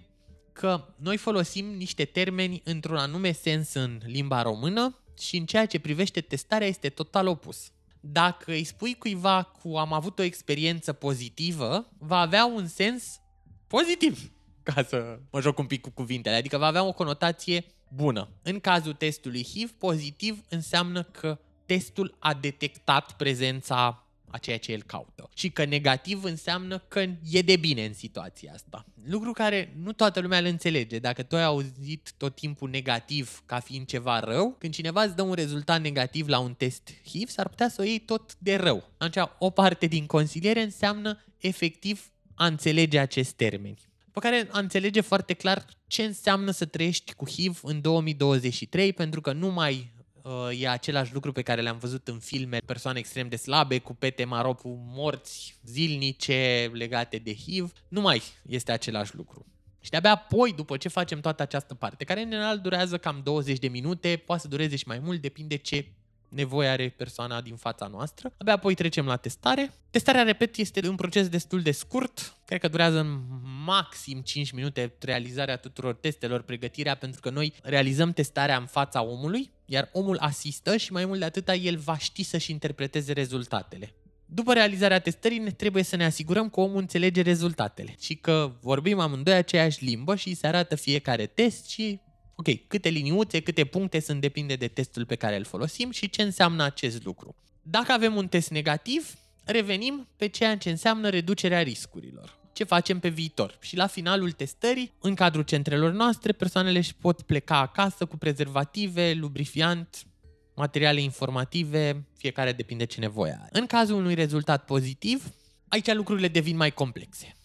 că noi folosim niște termeni într-un anume sens în limba română și în ceea ce privește testarea este total opus. Dacă îi spui cuiva cu am avut o experiență pozitivă, va avea un sens pozitiv, ca să mă joc un pic cu cuvintele, adică va avea o conotație bună. În cazul testului HIV, pozitiv înseamnă că testul a detectat prezența a ceea ce el caută. Și că negativ înseamnă că e de bine în situația asta. Lucru care nu toată lumea îl înțelege. Dacă tu ai auzit tot timpul negativ ca fiind ceva rău, când cineva îți dă un rezultat negativ la un test HIV, s-ar putea să o iei tot de rău. Atunci, o parte din consiliere înseamnă efectiv a înțelege acest termeni pe care a înțelege foarte clar ce înseamnă să trăiești cu HIV în 2023, pentru că nu mai uh, e același lucru pe care le-am văzut în filme, persoane extrem de slabe, cu pete maro, cu morți zilnice legate de HIV. Nu mai este același lucru. Și de-abia apoi, după ce facem toată această parte, care în general durează cam 20 de minute, poate să dureze și mai mult, depinde ce nevoie are persoana din fața noastră. Abia apoi trecem la testare. Testarea, repet, este un proces destul de scurt. Cred că durează în maxim 5 minute realizarea tuturor testelor, pregătirea, pentru că noi realizăm testarea în fața omului, iar omul asistă și mai mult de atâta el va ști să-și interpreteze rezultatele. După realizarea testării, ne trebuie să ne asigurăm că omul înțelege rezultatele și că vorbim amândoi aceeași limbă și se arată fiecare test și ok, câte liniuțe, câte puncte sunt depinde de testul pe care îl folosim și ce înseamnă acest lucru. Dacă avem un test negativ, revenim pe ceea ce înseamnă reducerea riscurilor. Ce facem pe viitor? Și la finalul testării, în cadrul centrelor noastre, persoanele își pot pleca acasă cu prezervative, lubrifiant, materiale informative, fiecare depinde ce nevoie are. În cazul unui rezultat pozitiv, aici lucrurile devin mai complexe.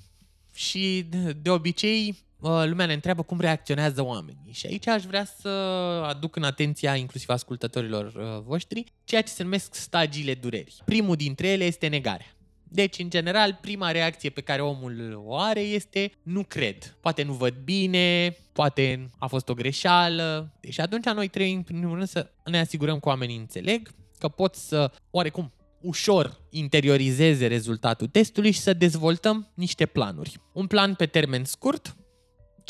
Și de obicei Uh, lumea ne întreabă cum reacționează oamenii. Și aici aș vrea să aduc în atenția inclusiv ascultătorilor uh, voștri ceea ce se numesc stagiile durerii. Primul dintre ele este negarea. Deci, în general, prima reacție pe care omul o are este nu cred. Poate nu văd bine, poate a fost o greșeală. Deci atunci noi trebuie, în primul rând, să ne asigurăm că oamenii înțeleg că pot să, oarecum, ușor interiorizeze rezultatul testului și să dezvoltăm niște planuri. Un plan pe termen scurt,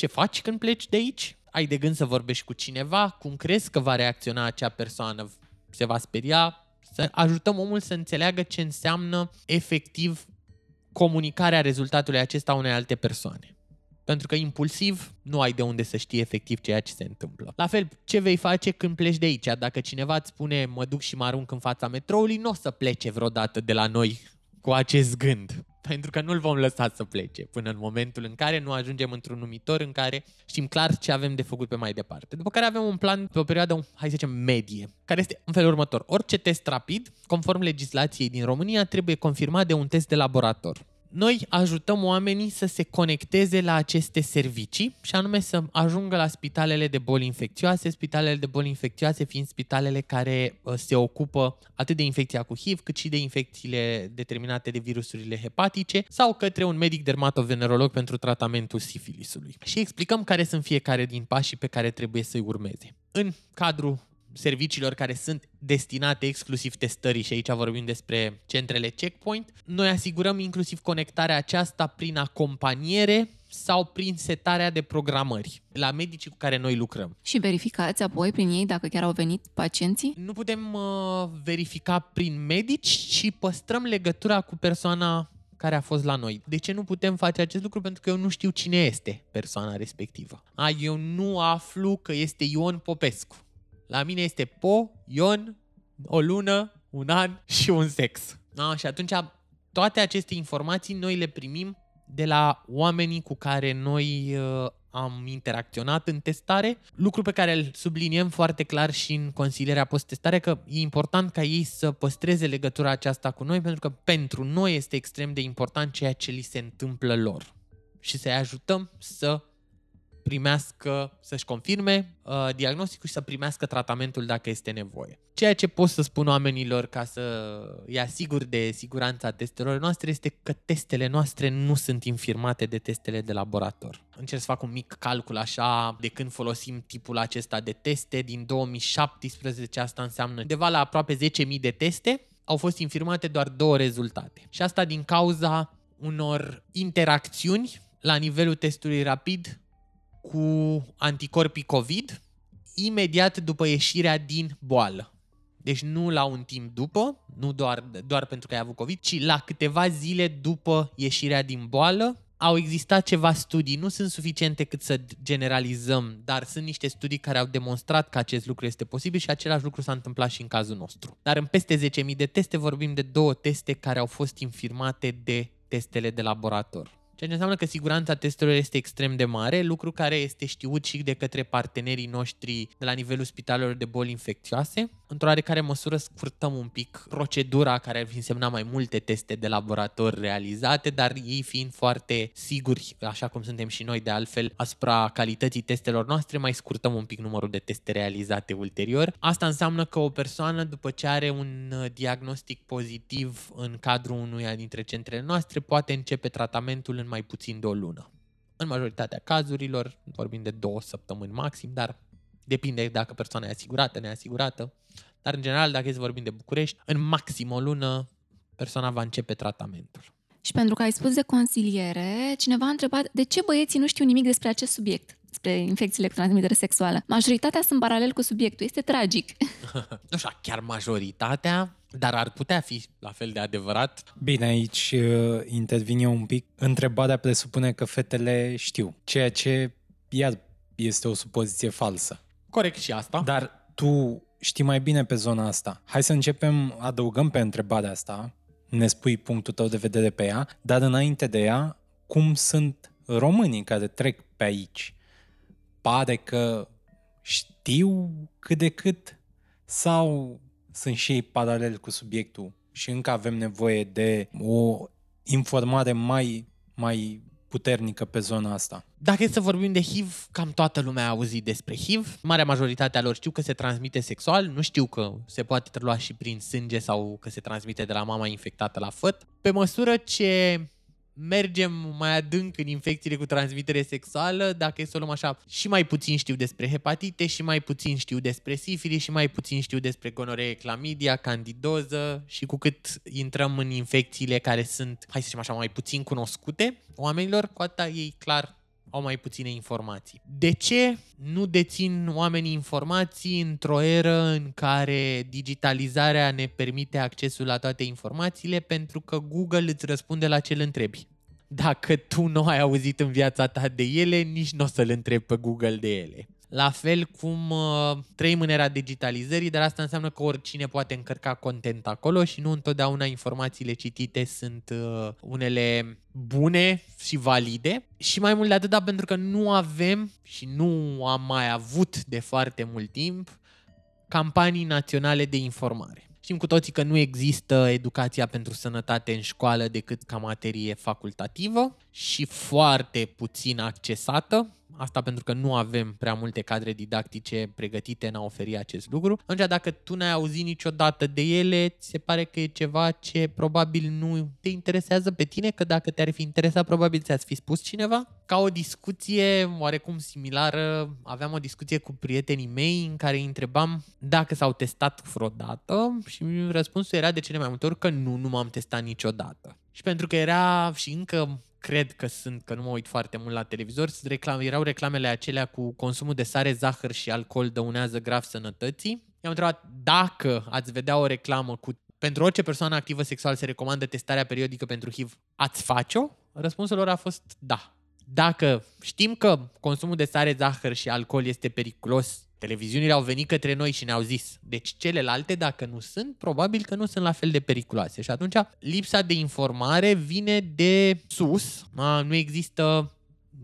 ce faci când pleci de aici? Ai de gând să vorbești cu cineva? Cum crezi că va reacționa acea persoană? Se va speria? Să ajutăm omul să înțeleagă ce înseamnă efectiv comunicarea rezultatului acesta unei alte persoane. Pentru că impulsiv nu ai de unde să știi efectiv ceea ce se întâmplă. La fel, ce vei face când pleci de aici? Dacă cineva îți spune mă duc și mă arunc în fața metroului, nu o să plece vreodată de la noi cu acest gând pentru că nu-l vom lăsa să plece până în momentul în care nu ajungem într-un numitor în care știm clar ce avem de făcut pe mai departe. După care avem un plan pe o perioadă, hai să zicem, medie, care este în felul următor. Orice test rapid, conform legislației din România, trebuie confirmat de un test de laborator noi ajutăm oamenii să se conecteze la aceste servicii și anume să ajungă la spitalele de boli infecțioase, spitalele de boli infecțioase fiind spitalele care uh, se ocupă atât de infecția cu HIV cât și de infecțiile determinate de virusurile hepatice sau către un medic dermatovenerolog pentru tratamentul sifilisului. Și explicăm care sunt fiecare din pașii pe care trebuie să-i urmeze. În cadrul serviciilor care sunt destinate exclusiv testării și aici vorbim despre centrele checkpoint, noi asigurăm inclusiv conectarea aceasta prin acompaniere sau prin setarea de programări la medicii cu care noi lucrăm. Și verificați apoi prin ei dacă chiar au venit pacienții? Nu putem uh, verifica prin medici, ci păstrăm legătura cu persoana care a fost la noi. De ce nu putem face acest lucru? Pentru că eu nu știu cine este persoana respectivă. A, eu nu aflu că este Ion Popescu. La mine este Po, Ion, o lună, un an și un sex. Da? Și atunci toate aceste informații noi le primim de la oamenii cu care noi uh, am interacționat în testare, lucru pe care îl subliniem foarte clar și în consilierea post-testare, că e important ca ei să păstreze legătura aceasta cu noi, pentru că pentru noi este extrem de important ceea ce li se întâmplă lor și să-i ajutăm să primească, să-și confirme uh, diagnosticul și să primească tratamentul dacă este nevoie. Ceea ce pot să spun oamenilor ca să îi asigur de siguranța testelor noastre este că testele noastre nu sunt infirmate de testele de laborator. Încerc să fac un mic calcul așa de când folosim tipul acesta de teste. Din 2017 asta înseamnă undeva la aproape 10.000 de teste au fost infirmate doar două rezultate. Și asta din cauza unor interacțiuni la nivelul testului rapid cu anticorpii COVID imediat după ieșirea din boală. Deci nu la un timp după, nu doar, doar pentru că ai avut COVID, ci la câteva zile după ieșirea din boală au existat ceva studii, nu sunt suficiente cât să generalizăm, dar sunt niște studii care au demonstrat că acest lucru este posibil și același lucru s-a întâmplat și în cazul nostru. Dar în peste 10.000 de teste vorbim de două teste care au fost infirmate de testele de laborator. Ceea ce înseamnă că siguranța testelor este extrem de mare, lucru care este știut și de către partenerii noștri de la nivelul spitalelor de boli infecțioase. Într-o oarecare măsură scurtăm un pic procedura care ar fi însemnat mai multe teste de laborator realizate, dar ei fiind foarte siguri, așa cum suntem și noi de altfel, asupra calității testelor noastre, mai scurtăm un pic numărul de teste realizate ulterior. Asta înseamnă că o persoană, după ce are un uh, diagnostic pozitiv în cadrul unuia dintre centrele noastre, poate începe tratamentul în mai puțin de o lună. În majoritatea cazurilor, vorbim de două săptămâni maxim, dar depinde dacă persoana e asigurată, neasigurată. Dar, în general, dacă e să vorbim de București, în maxim o lună, persoana va începe tratamentul. Și pentru că ai spus de consiliere, cineva a întrebat de ce băieții nu știu nimic despre acest subiect, despre infecțiile cu transmitere sexuală. Majoritatea sunt paralel cu subiectul, este tragic. nu știu, chiar majoritatea, dar ar putea fi la fel de adevărat. Bine, aici uh, intervine un pic. Întrebarea presupune că fetele știu, ceea ce, iar este o supoziție falsă. Corect și asta. Dar tu știi mai bine pe zona asta. Hai să începem, adăugăm pe întrebarea asta, ne spui punctul tău de vedere pe ea, dar înainte de ea, cum sunt românii care trec pe aici? Pare că știu cât de cât sau sunt și ei paralel cu subiectul și încă avem nevoie de o informare mai, mai puternică pe zona asta. Dacă e să vorbim de HIV, cam toată lumea a auzit despre HIV. Marea majoritate a lor știu că se transmite sexual, nu știu că se poate lua și prin sânge sau că se transmite de la mama infectată la făt. Pe măsură ce mergem mai adânc în infecțiile cu transmitere sexuală, dacă e să o luăm așa, și mai puțin știu despre hepatite, și mai puțin știu despre sifilis, și mai puțin știu despre gonoree, clamidia, candidoză și cu cât intrăm în infecțiile care sunt, hai să zicem așa, mai puțin cunoscute oamenilor, cu atâta ei clar au mai puține informații. De ce nu dețin oamenii informații într-o eră în care digitalizarea ne permite accesul la toate informațiile? Pentru că Google îți răspunde la ce îl întrebi. Dacă tu nu ai auzit în viața ta de ele, nici nu o să-l întrebi pe Google de ele. La fel cum uh, trăim în era digitalizării, dar asta înseamnă că oricine poate încărca content acolo și nu întotdeauna informațiile citite sunt uh, unele bune și valide. Și mai mult de atât, pentru că nu avem și nu am mai avut de foarte mult timp campanii naționale de informare. Știm cu toții că nu există educația pentru sănătate în școală decât ca materie facultativă și foarte puțin accesată. Asta pentru că nu avem prea multe cadre didactice pregătite în a oferi acest lucru. Atunci, dacă tu n-ai auzit niciodată de ele, ți se pare că e ceva ce probabil nu te interesează pe tine, că dacă te-ar fi interesat, probabil ți-ați fi spus cineva. Ca o discuție oarecum similară, aveam o discuție cu prietenii mei în care îi întrebam dacă s-au testat vreodată și răspunsul era de cele mai multe ori că nu, nu m-am testat niciodată. Și pentru că era și încă cred că sunt, că nu mă uit foarte mult la televizor, reclam, erau reclamele acelea cu consumul de sare, zahăr și alcool dăunează grav sănătății. I-am întrebat dacă ați vedea o reclamă cu pentru orice persoană activă sexual se recomandă testarea periodică pentru HIV, ați face-o? Răspunsul lor a fost da. Dacă știm că consumul de sare, zahăr și alcool este periculos Televiziunile au venit către noi și ne-au zis, deci celelalte, dacă nu sunt, probabil că nu sunt la fel de periculoase. Și atunci lipsa de informare vine de sus, nu există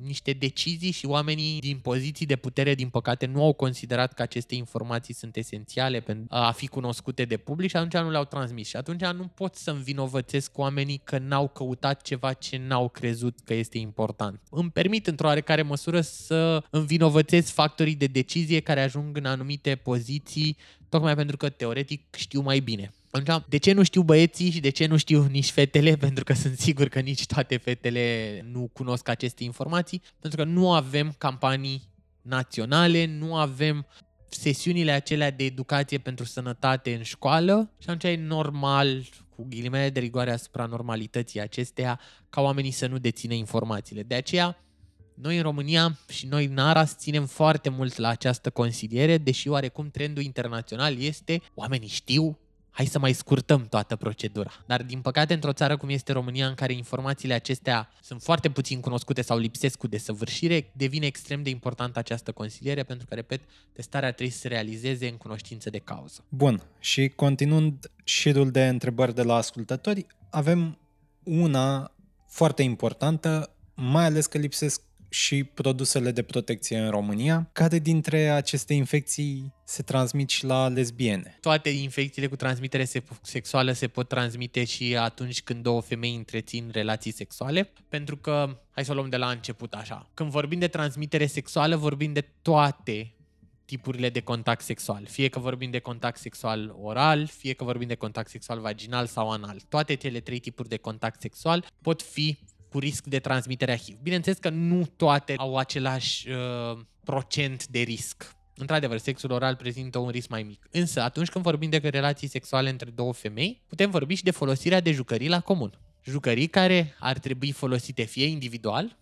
niște decizii și oamenii din poziții de putere, din păcate, nu au considerat că aceste informații sunt esențiale pentru a fi cunoscute de public și atunci nu le-au transmis. Și atunci nu pot să învinovățesc oamenii că n-au căutat ceva ce n-au crezut că este important. Îmi permit într-o oarecare măsură să învinovățesc factorii de decizie care ajung în anumite poziții tocmai pentru că teoretic știu mai bine. Atunci, de ce nu știu băieții și de ce nu știu nici fetele? Pentru că sunt sigur că nici toate fetele nu cunosc aceste informații, pentru că nu avem campanii naționale, nu avem sesiunile acelea de educație pentru sănătate în școală și atunci e normal, cu ghilimele de rigoare asupra normalității acesteia, ca oamenii să nu dețină informațiile. De aceea, noi în România și noi în Aras ținem foarte mult la această consiliere, deși oarecum trendul internațional este oamenii știu, hai să mai scurtăm toată procedura. Dar din păcate într-o țară cum este România în care informațiile acestea sunt foarte puțin cunoscute sau lipsesc cu desăvârșire, devine extrem de importantă această consiliere pentru că, repet, testarea trebuie să se realizeze în cunoștință de cauză. Bun, și continuând șirul de întrebări de la ascultători, avem una foarte importantă, mai ales că lipsesc și produsele de protecție în România. Care dintre aceste infecții se transmit și la lesbiene? Toate infecțiile cu transmitere sexuală se pot transmite și atunci când două femei întrețin relații sexuale, pentru că, hai să o luăm de la început așa, când vorbim de transmitere sexuală, vorbim de toate tipurile de contact sexual. Fie că vorbim de contact sexual oral, fie că vorbim de contact sexual vaginal sau anal. Toate cele trei tipuri de contact sexual pot fi cu risc de transmitere a HIV. Bineînțeles că nu toate au același uh, procent de risc. Într-adevăr, sexul oral prezintă un risc mai mic. Însă, atunci când vorbim de relații sexuale între două femei, putem vorbi și de folosirea de jucării la comun. Jucării care ar trebui folosite fie individual,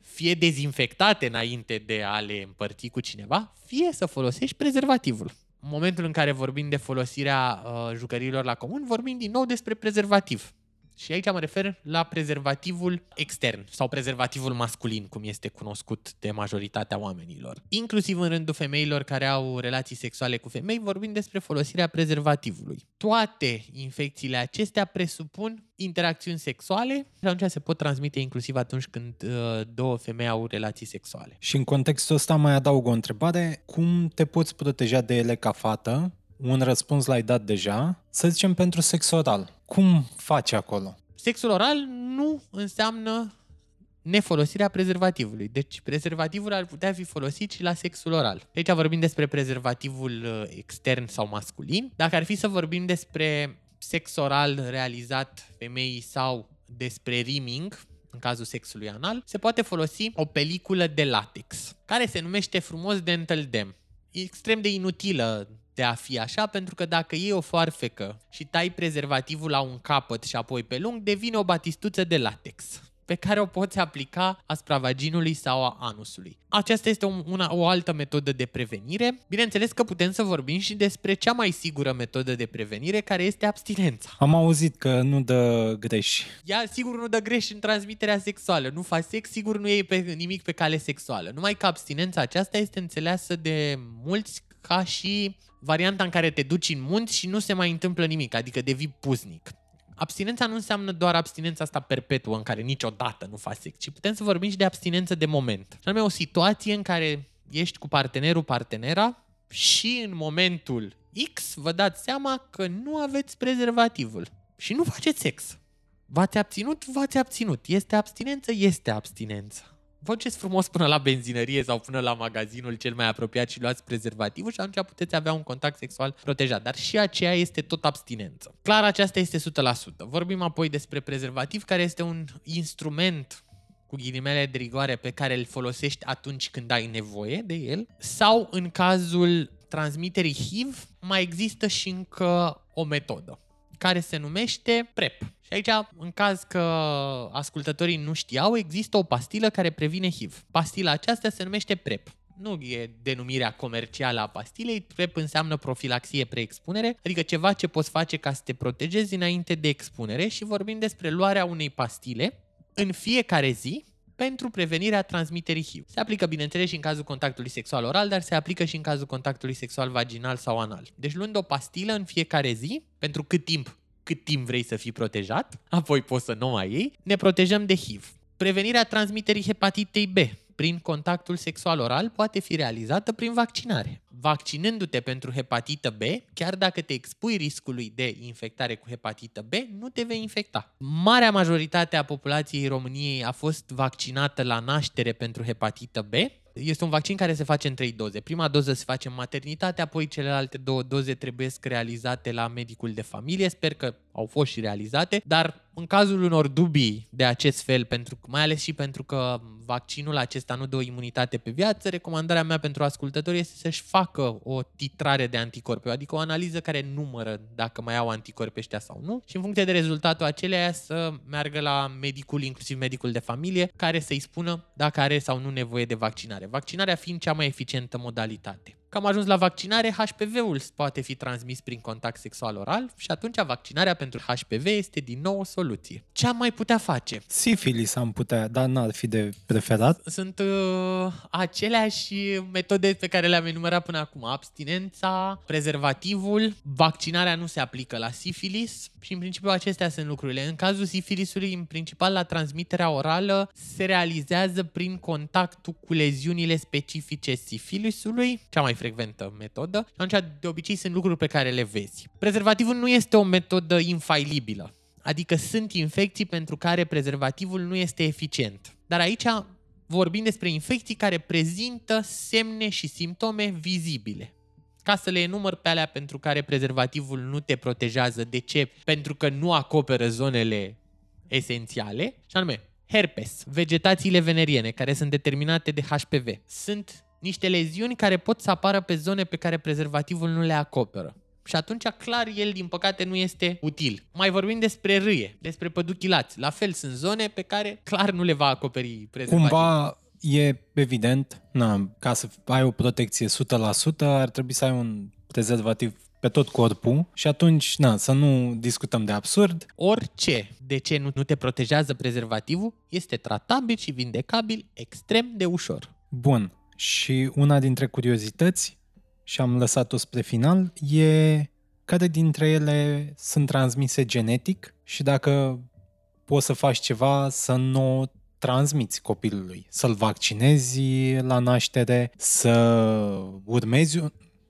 fie dezinfectate înainte de a le împărți cu cineva, fie să folosești prezervativul. În momentul în care vorbim de folosirea uh, jucăriilor la comun, vorbim din nou despre prezervativ Și aici mă refer la prezervativul extern sau prezervativul masculin, cum este cunoscut de majoritatea oamenilor. Inclusiv în rândul femeilor care au relații sexuale cu femei, vorbim despre folosirea prezervativului. Toate infecțiile acestea presupun interacțiuni sexuale și atunci se pot transmite inclusiv atunci când uh, două femei au relații sexuale. Și în contextul ăsta mai adaug o întrebare. Cum te poți proteja de ele ca fată? Un răspuns l-ai dat deja. Să zicem pentru sex oral. Cum faci acolo? Sexul oral nu înseamnă nefolosirea prezervativului. Deci prezervativul ar putea fi folosit și la sexul oral. Aici vorbim despre prezervativul uh, extern sau masculin. Dacă ar fi să vorbim despre sex oral realizat femeii sau despre rimming, în cazul sexului anal, se poate folosi o peliculă de latex, care se numește frumos dental dam. E extrem de inutilă de a fi așa, pentru că dacă iei o foarfecă și tai prezervativul la un capăt și apoi pe lung, devine o batistuță de latex pe care o poți aplica asupra vaginului sau a anusului. Aceasta este o, una, o altă metodă de prevenire. Bineînțeles că putem să vorbim și despre cea mai sigură metodă de prevenire, care este abstinența. Am auzit că nu dă greș. Ea sigur nu dă greș în transmiterea sexuală. Nu faci sex, sigur nu iei pe nimic pe cale sexuală. Numai că abstinența aceasta este înțeleasă de mulți ca și varianta în care te duci în munți și nu se mai întâmplă nimic, adică devii puznic. Abstinența nu înseamnă doar abstinența asta perpetuă în care niciodată nu faci sex, ci putem să vorbim și de abstinență de moment. Și anume o situație în care ești cu partenerul, partenera și în momentul X vă dați seama că nu aveți prezervativul și nu faceți sex. V-ați abținut? V-ați abținut. Este abstinență? Este abstinență faceți frumos până la benzinărie sau până la magazinul cel mai apropiat și luați prezervativul și atunci puteți avea un contact sexual protejat. Dar și aceea este tot abstinență. Clar, aceasta este 100%. Vorbim apoi despre prezervativ, care este un instrument cu ghilimele de rigoare pe care îl folosești atunci când ai nevoie de el sau în cazul transmiterii HIV mai există și încă o metodă care se numește PrEP. Și aici, în caz că ascultătorii nu știau, există o pastilă care previne HIV. Pastila aceasta se numește PrEP. Nu e denumirea comercială a pastilei, PrEP înseamnă profilaxie preexpunere, adică ceva ce poți face ca să te protejezi înainte de expunere și vorbim despre luarea unei pastile în fiecare zi pentru prevenirea transmiterii HIV. Se aplică, bineînțeles, și în cazul contactului sexual oral, dar se aplică și în cazul contactului sexual vaginal sau anal. Deci luând o pastilă în fiecare zi, pentru cât timp cât timp vrei să fii protejat, apoi poți să nu mai iei, ne protejăm de HIV. Prevenirea transmiterii hepatitei B prin contactul sexual oral poate fi realizată prin vaccinare. Vaccinându-te pentru hepatită B, chiar dacă te expui riscului de infectare cu hepatită B, nu te vei infecta. Marea majoritate a populației României a fost vaccinată la naștere pentru hepatită B, este un vaccin care se face în trei doze. Prima doză se face în maternitate, apoi celelalte două doze trebuie realizate la medicul de familie. Sper că au fost și realizate, dar în cazul unor dubii de acest fel, pentru, mai ales și pentru că vaccinul acesta nu dă o imunitate pe viață, recomandarea mea pentru ascultători este să-și facă o titrare de anticorpi, adică o analiză care numără dacă mai au anticorpi ăștia sau nu și în funcție de rezultatul aceleia să meargă la medicul, inclusiv medicul de familie, care să-i spună dacă are sau nu nevoie de vaccinare. Vaccinarea fiind cea mai eficientă modalitate că am ajuns la vaccinare, HPV-ul poate fi transmis prin contact sexual oral și atunci vaccinarea pentru HPV este din nou o soluție. Ce am mai putea face? Sifilis am putea, dar n-ar fi de preferat. Sunt uh, aceleași metode pe care le-am enumerat până acum. Abstinența, prezervativul, vaccinarea nu se aplică la sifilis și în principiu acestea sunt lucrurile. În cazul sifilisului, în principal la transmiterea orală, se realizează prin contactul cu leziunile specifice sifilisului, cea mai frecventă metodă. Și atunci, de obicei, sunt lucruri pe care le vezi. Prezervativul nu este o metodă infailibilă. Adică sunt infecții pentru care prezervativul nu este eficient. Dar aici vorbim despre infecții care prezintă semne și simptome vizibile. Ca să le enumăr pe alea pentru care prezervativul nu te protejează. De ce? Pentru că nu acoperă zonele esențiale, și anume herpes, vegetațiile veneriene care sunt determinate de HPV. Sunt niște leziuni care pot să apară pe zone pe care prezervativul nu le acoperă. Și atunci, clar, el, din păcate, nu este util. Mai vorbim despre râie, despre păduchilați. La fel, sunt zone pe care, clar, nu le va acoperi prezervativul. Cumva e evident, na, ca să ai o protecție 100%, ar trebui să ai un prezervativ pe tot corpul și atunci, na, să nu discutăm de absurd. Orice de ce nu, nu te protejează prezervativul este tratabil și vindecabil extrem de ușor. Bun. Și una dintre curiozități, și am lăsat-o spre final, e care dintre ele sunt transmise genetic și dacă poți să faci ceva să nu o transmiți copilului, să-l vaccinezi la naștere, să urmezi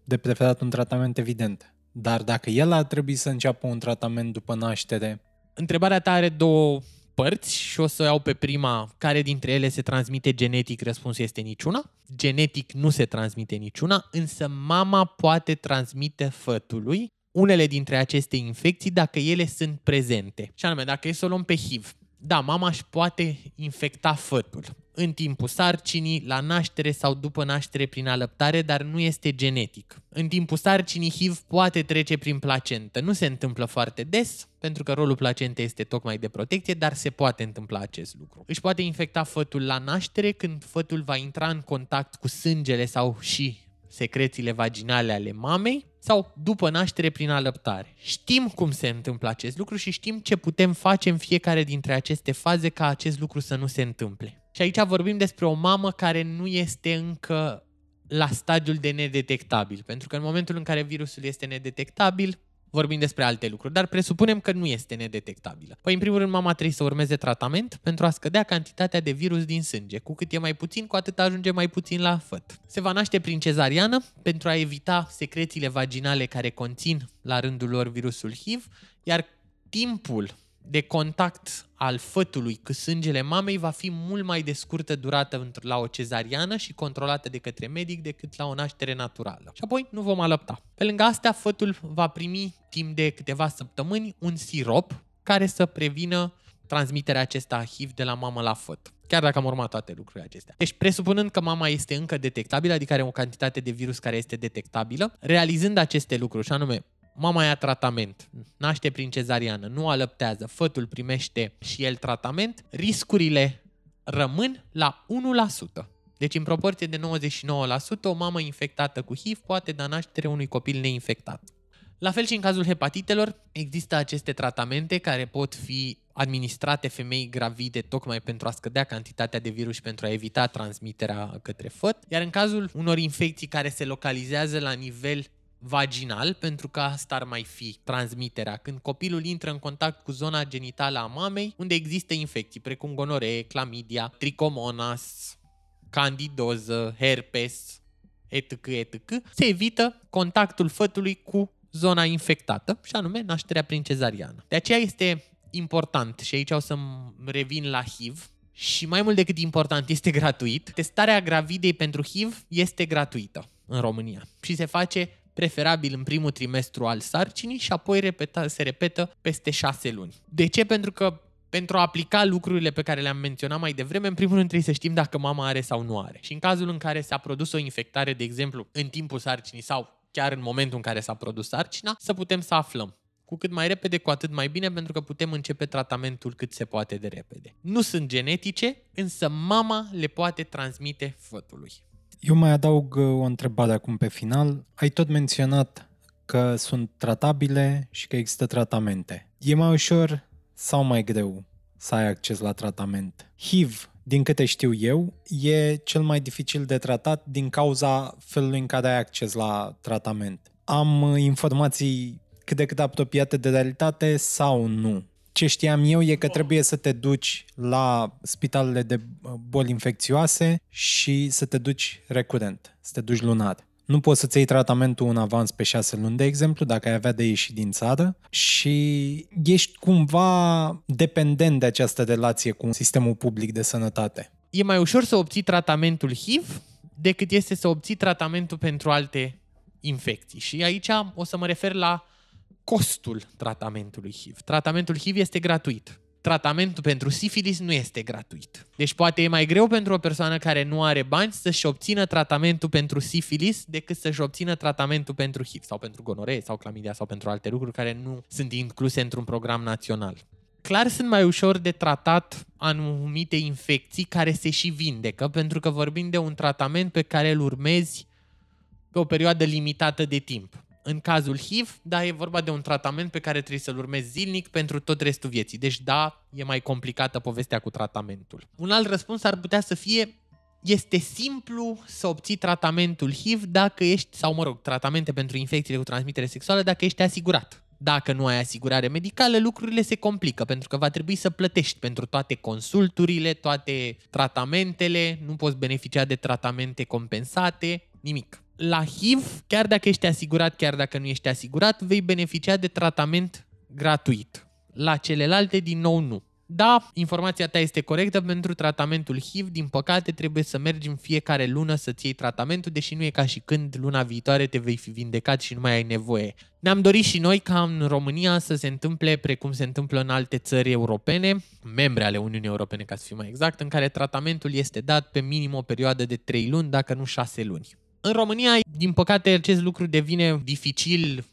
de preferat un tratament evident. Dar dacă el ar trebui să înceapă un tratament după naștere... Întrebarea ta are două părți și o să iau pe prima care dintre ele se transmite genetic, răspunsul este niciuna. Genetic nu se transmite niciuna, însă mama poate transmite fătului unele dintre aceste infecții dacă ele sunt prezente. Și anume, dacă e să o luăm pe HIV, da, mama își poate infecta fătul în timpul sarcinii, la naștere sau după naștere prin alăptare, dar nu este genetic. În timpul sarcinii, HIV poate trece prin placentă. Nu se întâmplă foarte des, pentru că rolul placentei este tocmai de protecție, dar se poate întâmpla acest lucru. Își poate infecta fătul la naștere când fătul va intra în contact cu sângele sau și secrețiile vaginale ale mamei sau după naștere prin alăptare. Știm cum se întâmplă acest lucru și știm ce putem face în fiecare dintre aceste faze ca acest lucru să nu se întâmple. Și aici vorbim despre o mamă care nu este încă la stadiul de nedetectabil, pentru că în momentul în care virusul este nedetectabil, vorbim despre alte lucruri, dar presupunem că nu este nedetectabilă. Păi, în primul rând, mama trebuie să urmeze tratament pentru a scădea cantitatea de virus din sânge. Cu cât e mai puțin, cu atât ajunge mai puțin la făt. Se va naște prin cezariană pentru a evita secrețiile vaginale care conțin la rândul lor virusul HIV, iar timpul de contact al fătului cu sângele mamei va fi mult mai de scurtă durată la o cezariană și controlată de către medic decât la o naștere naturală. Și apoi nu vom alăpta. Pe lângă asta, fătul va primi timp de câteva săptămâni un sirop care să prevină transmiterea acesta HIV de la mamă la făt. Chiar dacă am urmat toate lucrurile acestea. Deci, presupunând că mama este încă detectabilă, adică are o cantitate de virus care este detectabilă, realizând aceste lucruri, și anume mama ia tratament, naște prin cezariană, nu alăptează, fătul primește și el tratament, riscurile rămân la 1%. Deci în proporție de 99%, o mamă infectată cu HIV poate da naștere unui copil neinfectat. La fel și în cazul hepatitelor, există aceste tratamente care pot fi administrate femei gravide tocmai pentru a scădea cantitatea de virus și pentru a evita transmiterea către făt, iar în cazul unor infecții care se localizează la nivel vaginal, pentru că asta ar mai fi transmiterea, când copilul intră în contact cu zona genitală a mamei, unde există infecții precum gonoree, clamidia, tricomonas, candidoză, herpes, etc., etc., se evită contactul fătului cu zona infectată, și anume nașterea prin cezariană. De aceea este important, și aici o să revin la HIV, și mai mult decât important, este gratuit. Testarea gravidei pentru HIV este gratuită în România și se face preferabil în primul trimestru al sarcinii și apoi repeta, se repetă peste șase luni. De ce? Pentru că pentru a aplica lucrurile pe care le-am menționat mai devreme, în primul rând trebuie să știm dacă mama are sau nu are. Și în cazul în care s-a produs o infectare, de exemplu, în timpul sarcinii sau chiar în momentul în care s-a produs sarcina, să putem să aflăm. Cu cât mai repede, cu atât mai bine, pentru că putem începe tratamentul cât se poate de repede. Nu sunt genetice, însă mama le poate transmite fătului. Eu mai adaug uh, o întrebare acum pe final. Ai tot menționat că sunt tratabile și că există tratamente. E mai ușor sau mai greu să ai acces la tratament? HIV, din câte știu eu, e cel mai dificil de tratat din cauza felului în care ai acces la tratament. Am uh, informații cât de cât apropiate de realitate sau nu? Ce știam eu e că trebuie să te duci la spitalele de boli infecțioase și să te duci recurent, să te duci lunar. Nu poți să-ți iei tratamentul în avans pe șase luni, de exemplu, dacă ai avea de ieșit din țară și ești cumva dependent de această relație cu sistemul public de sănătate. E mai ușor să obții tratamentul HIV decât este să obții tratamentul pentru alte infecții. Și aici o să mă refer la costul tratamentului HIV. Tratamentul HIV este gratuit. Tratamentul pentru sifilis nu este gratuit. Deci poate e mai greu pentru o persoană care nu are bani să-și obțină tratamentul pentru sifilis decât să-și obțină tratamentul pentru HIV sau pentru gonoree sau clamidia sau pentru alte lucruri care nu sunt incluse într-un program național. Clar sunt mai ușor de tratat anumite infecții care se și vindecă, pentru că vorbim de un tratament pe care îl urmezi pe o perioadă limitată de timp în cazul HIV, da, e vorba de un tratament pe care trebuie să-l urmezi zilnic pentru tot restul vieții. Deci da, e mai complicată povestea cu tratamentul. Un alt răspuns ar putea să fie este simplu să obții tratamentul HIV dacă ești, sau mă rog, tratamente pentru infecțiile cu transmitere sexuală dacă ești asigurat. Dacă nu ai asigurare medicală, lucrurile se complică pentru că va trebui să plătești pentru toate consulturile, toate tratamentele, nu poți beneficia de tratamente compensate, nimic. La HIV, chiar dacă ești asigurat, chiar dacă nu ești asigurat, vei beneficia de tratament gratuit. La celelalte, din nou, nu. Da, informația ta este corectă pentru tratamentul HIV, din păcate trebuie să mergi în fiecare lună să-ți iei tratamentul, deși nu e ca și când luna viitoare te vei fi vindecat și nu mai ai nevoie. Ne-am dorit și noi ca în România să se întâmple precum se întâmplă în alte țări europene, membre ale Uniunii Europene ca să fiu mai exact, în care tratamentul este dat pe minim o perioadă de 3 luni, dacă nu 6 luni. În România, din păcate, acest lucru devine dificil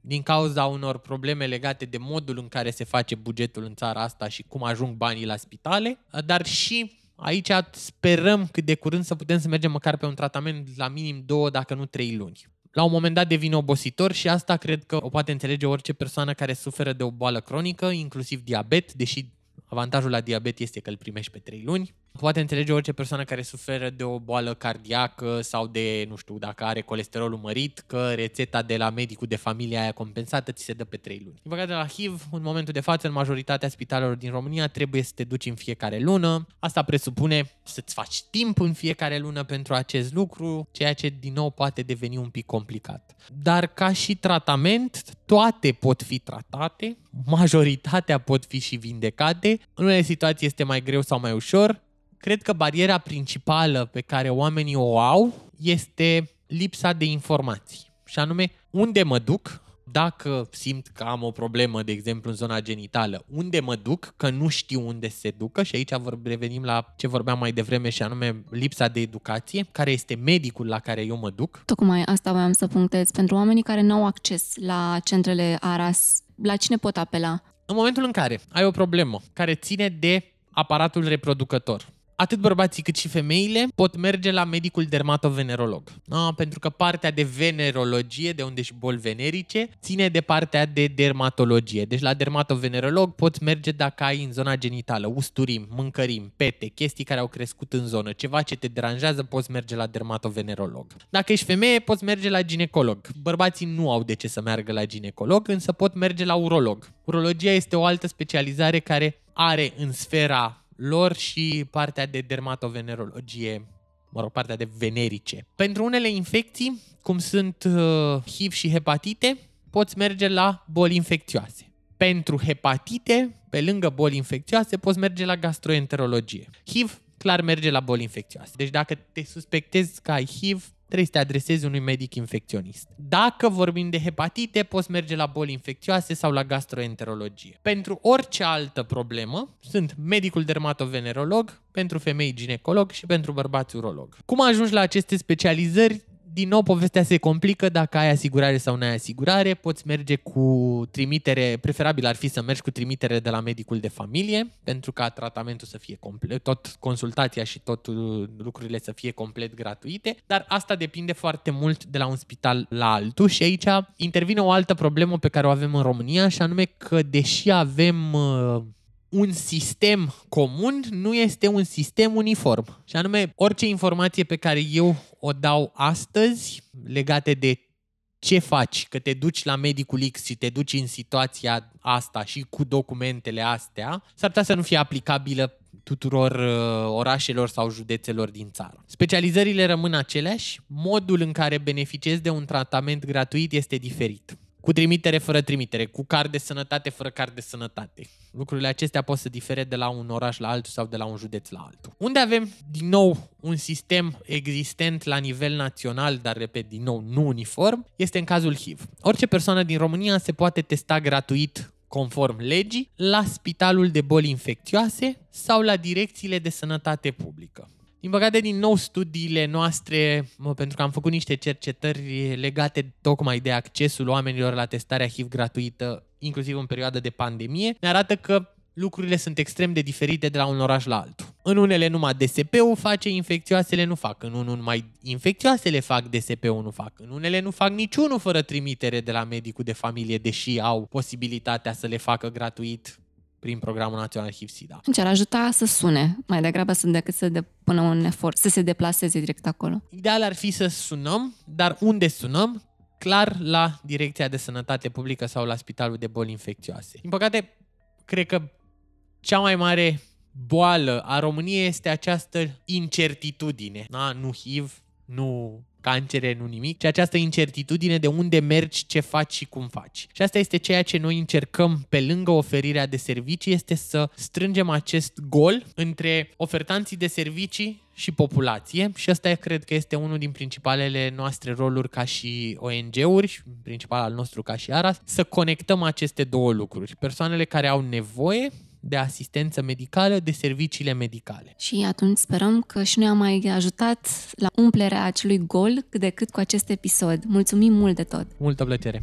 din cauza unor probleme legate de modul în care se face bugetul în țara asta și cum ajung banii la spitale, dar și aici sperăm cât de curând să putem să mergem măcar pe un tratament la minim două, dacă nu trei luni. La un moment dat devine obositor și asta cred că o poate înțelege orice persoană care suferă de o boală cronică, inclusiv diabet, deși avantajul la diabet este că îl primești pe 3 luni. Poate înțelege orice persoană care suferă de o boală cardiacă sau de, nu știu, dacă are colesterolul mărit, că rețeta de la medicul de familie aia compensată ți se dă pe 3 luni. Din păcate, la HIV, în momentul de față, în majoritatea spitalelor din România, trebuie să te duci în fiecare lună. Asta presupune să-ți faci timp în fiecare lună pentru acest lucru, ceea ce, din nou, poate deveni un pic complicat. Dar, ca și tratament, toate pot fi tratate, majoritatea pot fi și vindecate. În unele situații este mai greu sau mai ușor, cred că bariera principală pe care oamenii o au este lipsa de informații. Și anume, unde mă duc, dacă simt că am o problemă, de exemplu, în zona genitală, unde mă duc, că nu știu unde se ducă și aici revenim la ce vorbeam mai devreme și anume lipsa de educație, care este medicul la care eu mă duc. Tocmai asta voiam să punctez. Pentru oamenii care nu au acces la centrele ARAS, la cine pot apela? În momentul în care ai o problemă care ține de aparatul reproducător, atât bărbații cât și femeile pot merge la medicul dermatovenerolog. A, pentru că partea de venerologie, de unde și boli venerice, ține de partea de dermatologie. Deci la dermatovenerolog poți merge dacă ai în zona genitală usturim, mâncărim, pete, chestii care au crescut în zonă, ceva ce te deranjează, poți merge la dermatovenerolog. Dacă ești femeie, poți merge la ginecolog. Bărbații nu au de ce să meargă la ginecolog, însă pot merge la urolog. Urologia este o altă specializare care are în sfera lor și partea de dermatovenerologie, mă rog, partea de venerice. Pentru unele infecții, cum sunt uh, HIV și hepatite, poți merge la boli infecțioase. Pentru hepatite, pe lângă boli infecțioase, poți merge la gastroenterologie. HIV clar merge la boli infecțioase. Deci dacă te suspectezi că ai HIV, trebuie să te adresezi unui medic infecționist. Dacă vorbim de hepatite, poți merge la boli infecțioase sau la gastroenterologie. Pentru orice altă problemă, sunt medicul dermatovenerolog, pentru femei ginecolog și pentru bărbați urolog. Cum ajungi la aceste specializări? Din nou povestea se complică. Dacă ai asigurare sau nu ai asigurare, poți merge cu trimitere, preferabil ar fi să mergi cu trimitere de la medicul de familie, pentru ca tratamentul să fie complet, tot consultația și tot uh, lucrurile să fie complet gratuite, dar asta depinde foarte mult de la un spital la altul. Și aici intervine o altă problemă pe care o avem în România și anume că deși avem uh, un sistem comun nu este un sistem uniform. Și anume, orice informație pe care eu o dau astăzi legate de ce faci, că te duci la medicul X și te duci în situația asta și cu documentele astea, s-ar putea să nu fie aplicabilă tuturor uh, orașelor sau județelor din țară. Specializările rămân aceleași, modul în care beneficiezi de un tratament gratuit este diferit cu trimitere fără trimitere, cu card de sănătate fără card de sănătate. Lucrurile acestea pot să difere de la un oraș la altul sau de la un județ la altul. Unde avem, din nou, un sistem existent la nivel național, dar, repet, din nou, nu uniform, este în cazul HIV. Orice persoană din România se poate testa gratuit conform legii, la spitalul de boli infecțioase sau la direcțiile de sănătate publică. Din păcate, din nou, studiile noastre, mă, pentru că am făcut niște cercetări legate tocmai de accesul oamenilor la testarea HIV gratuită, inclusiv în perioada de pandemie, ne arată că lucrurile sunt extrem de diferite de la un oraș la altul. În unele numai DSP-ul face, infecțioasele nu fac. În unul numai infecțioasele fac, DSP-ul nu fac. În unele nu fac niciunul fără trimitere de la medicul de familie, deși au posibilitatea să le facă gratuit prin Programul Național HIV-SIDA. Ce ar ajuta să sune, mai degrabă sunt decât să depună un efort, să se deplaseze direct acolo. Ideal ar fi să sunăm, dar unde sunăm? Clar la Direcția de Sănătate Publică sau la Spitalul de Boli Infecțioase. Din păcate, cred că cea mai mare boală a României este această incertitudine. Da? Nu HIV, nu cancere, nu nimic, ci această incertitudine de unde mergi, ce faci și cum faci. Și asta este ceea ce noi încercăm pe lângă oferirea de servicii, este să strângem acest gol între ofertanții de servicii și populație și ăsta cred că este unul din principalele noastre roluri ca și ONG-uri și principal al nostru ca și ARAS, să conectăm aceste două lucruri. Persoanele care au nevoie de asistență medicală, de serviciile medicale. Și atunci sperăm că și noi am mai ajutat la umplerea acelui gol cât de cât cu acest episod. Mulțumim mult de tot! Multă plăcere!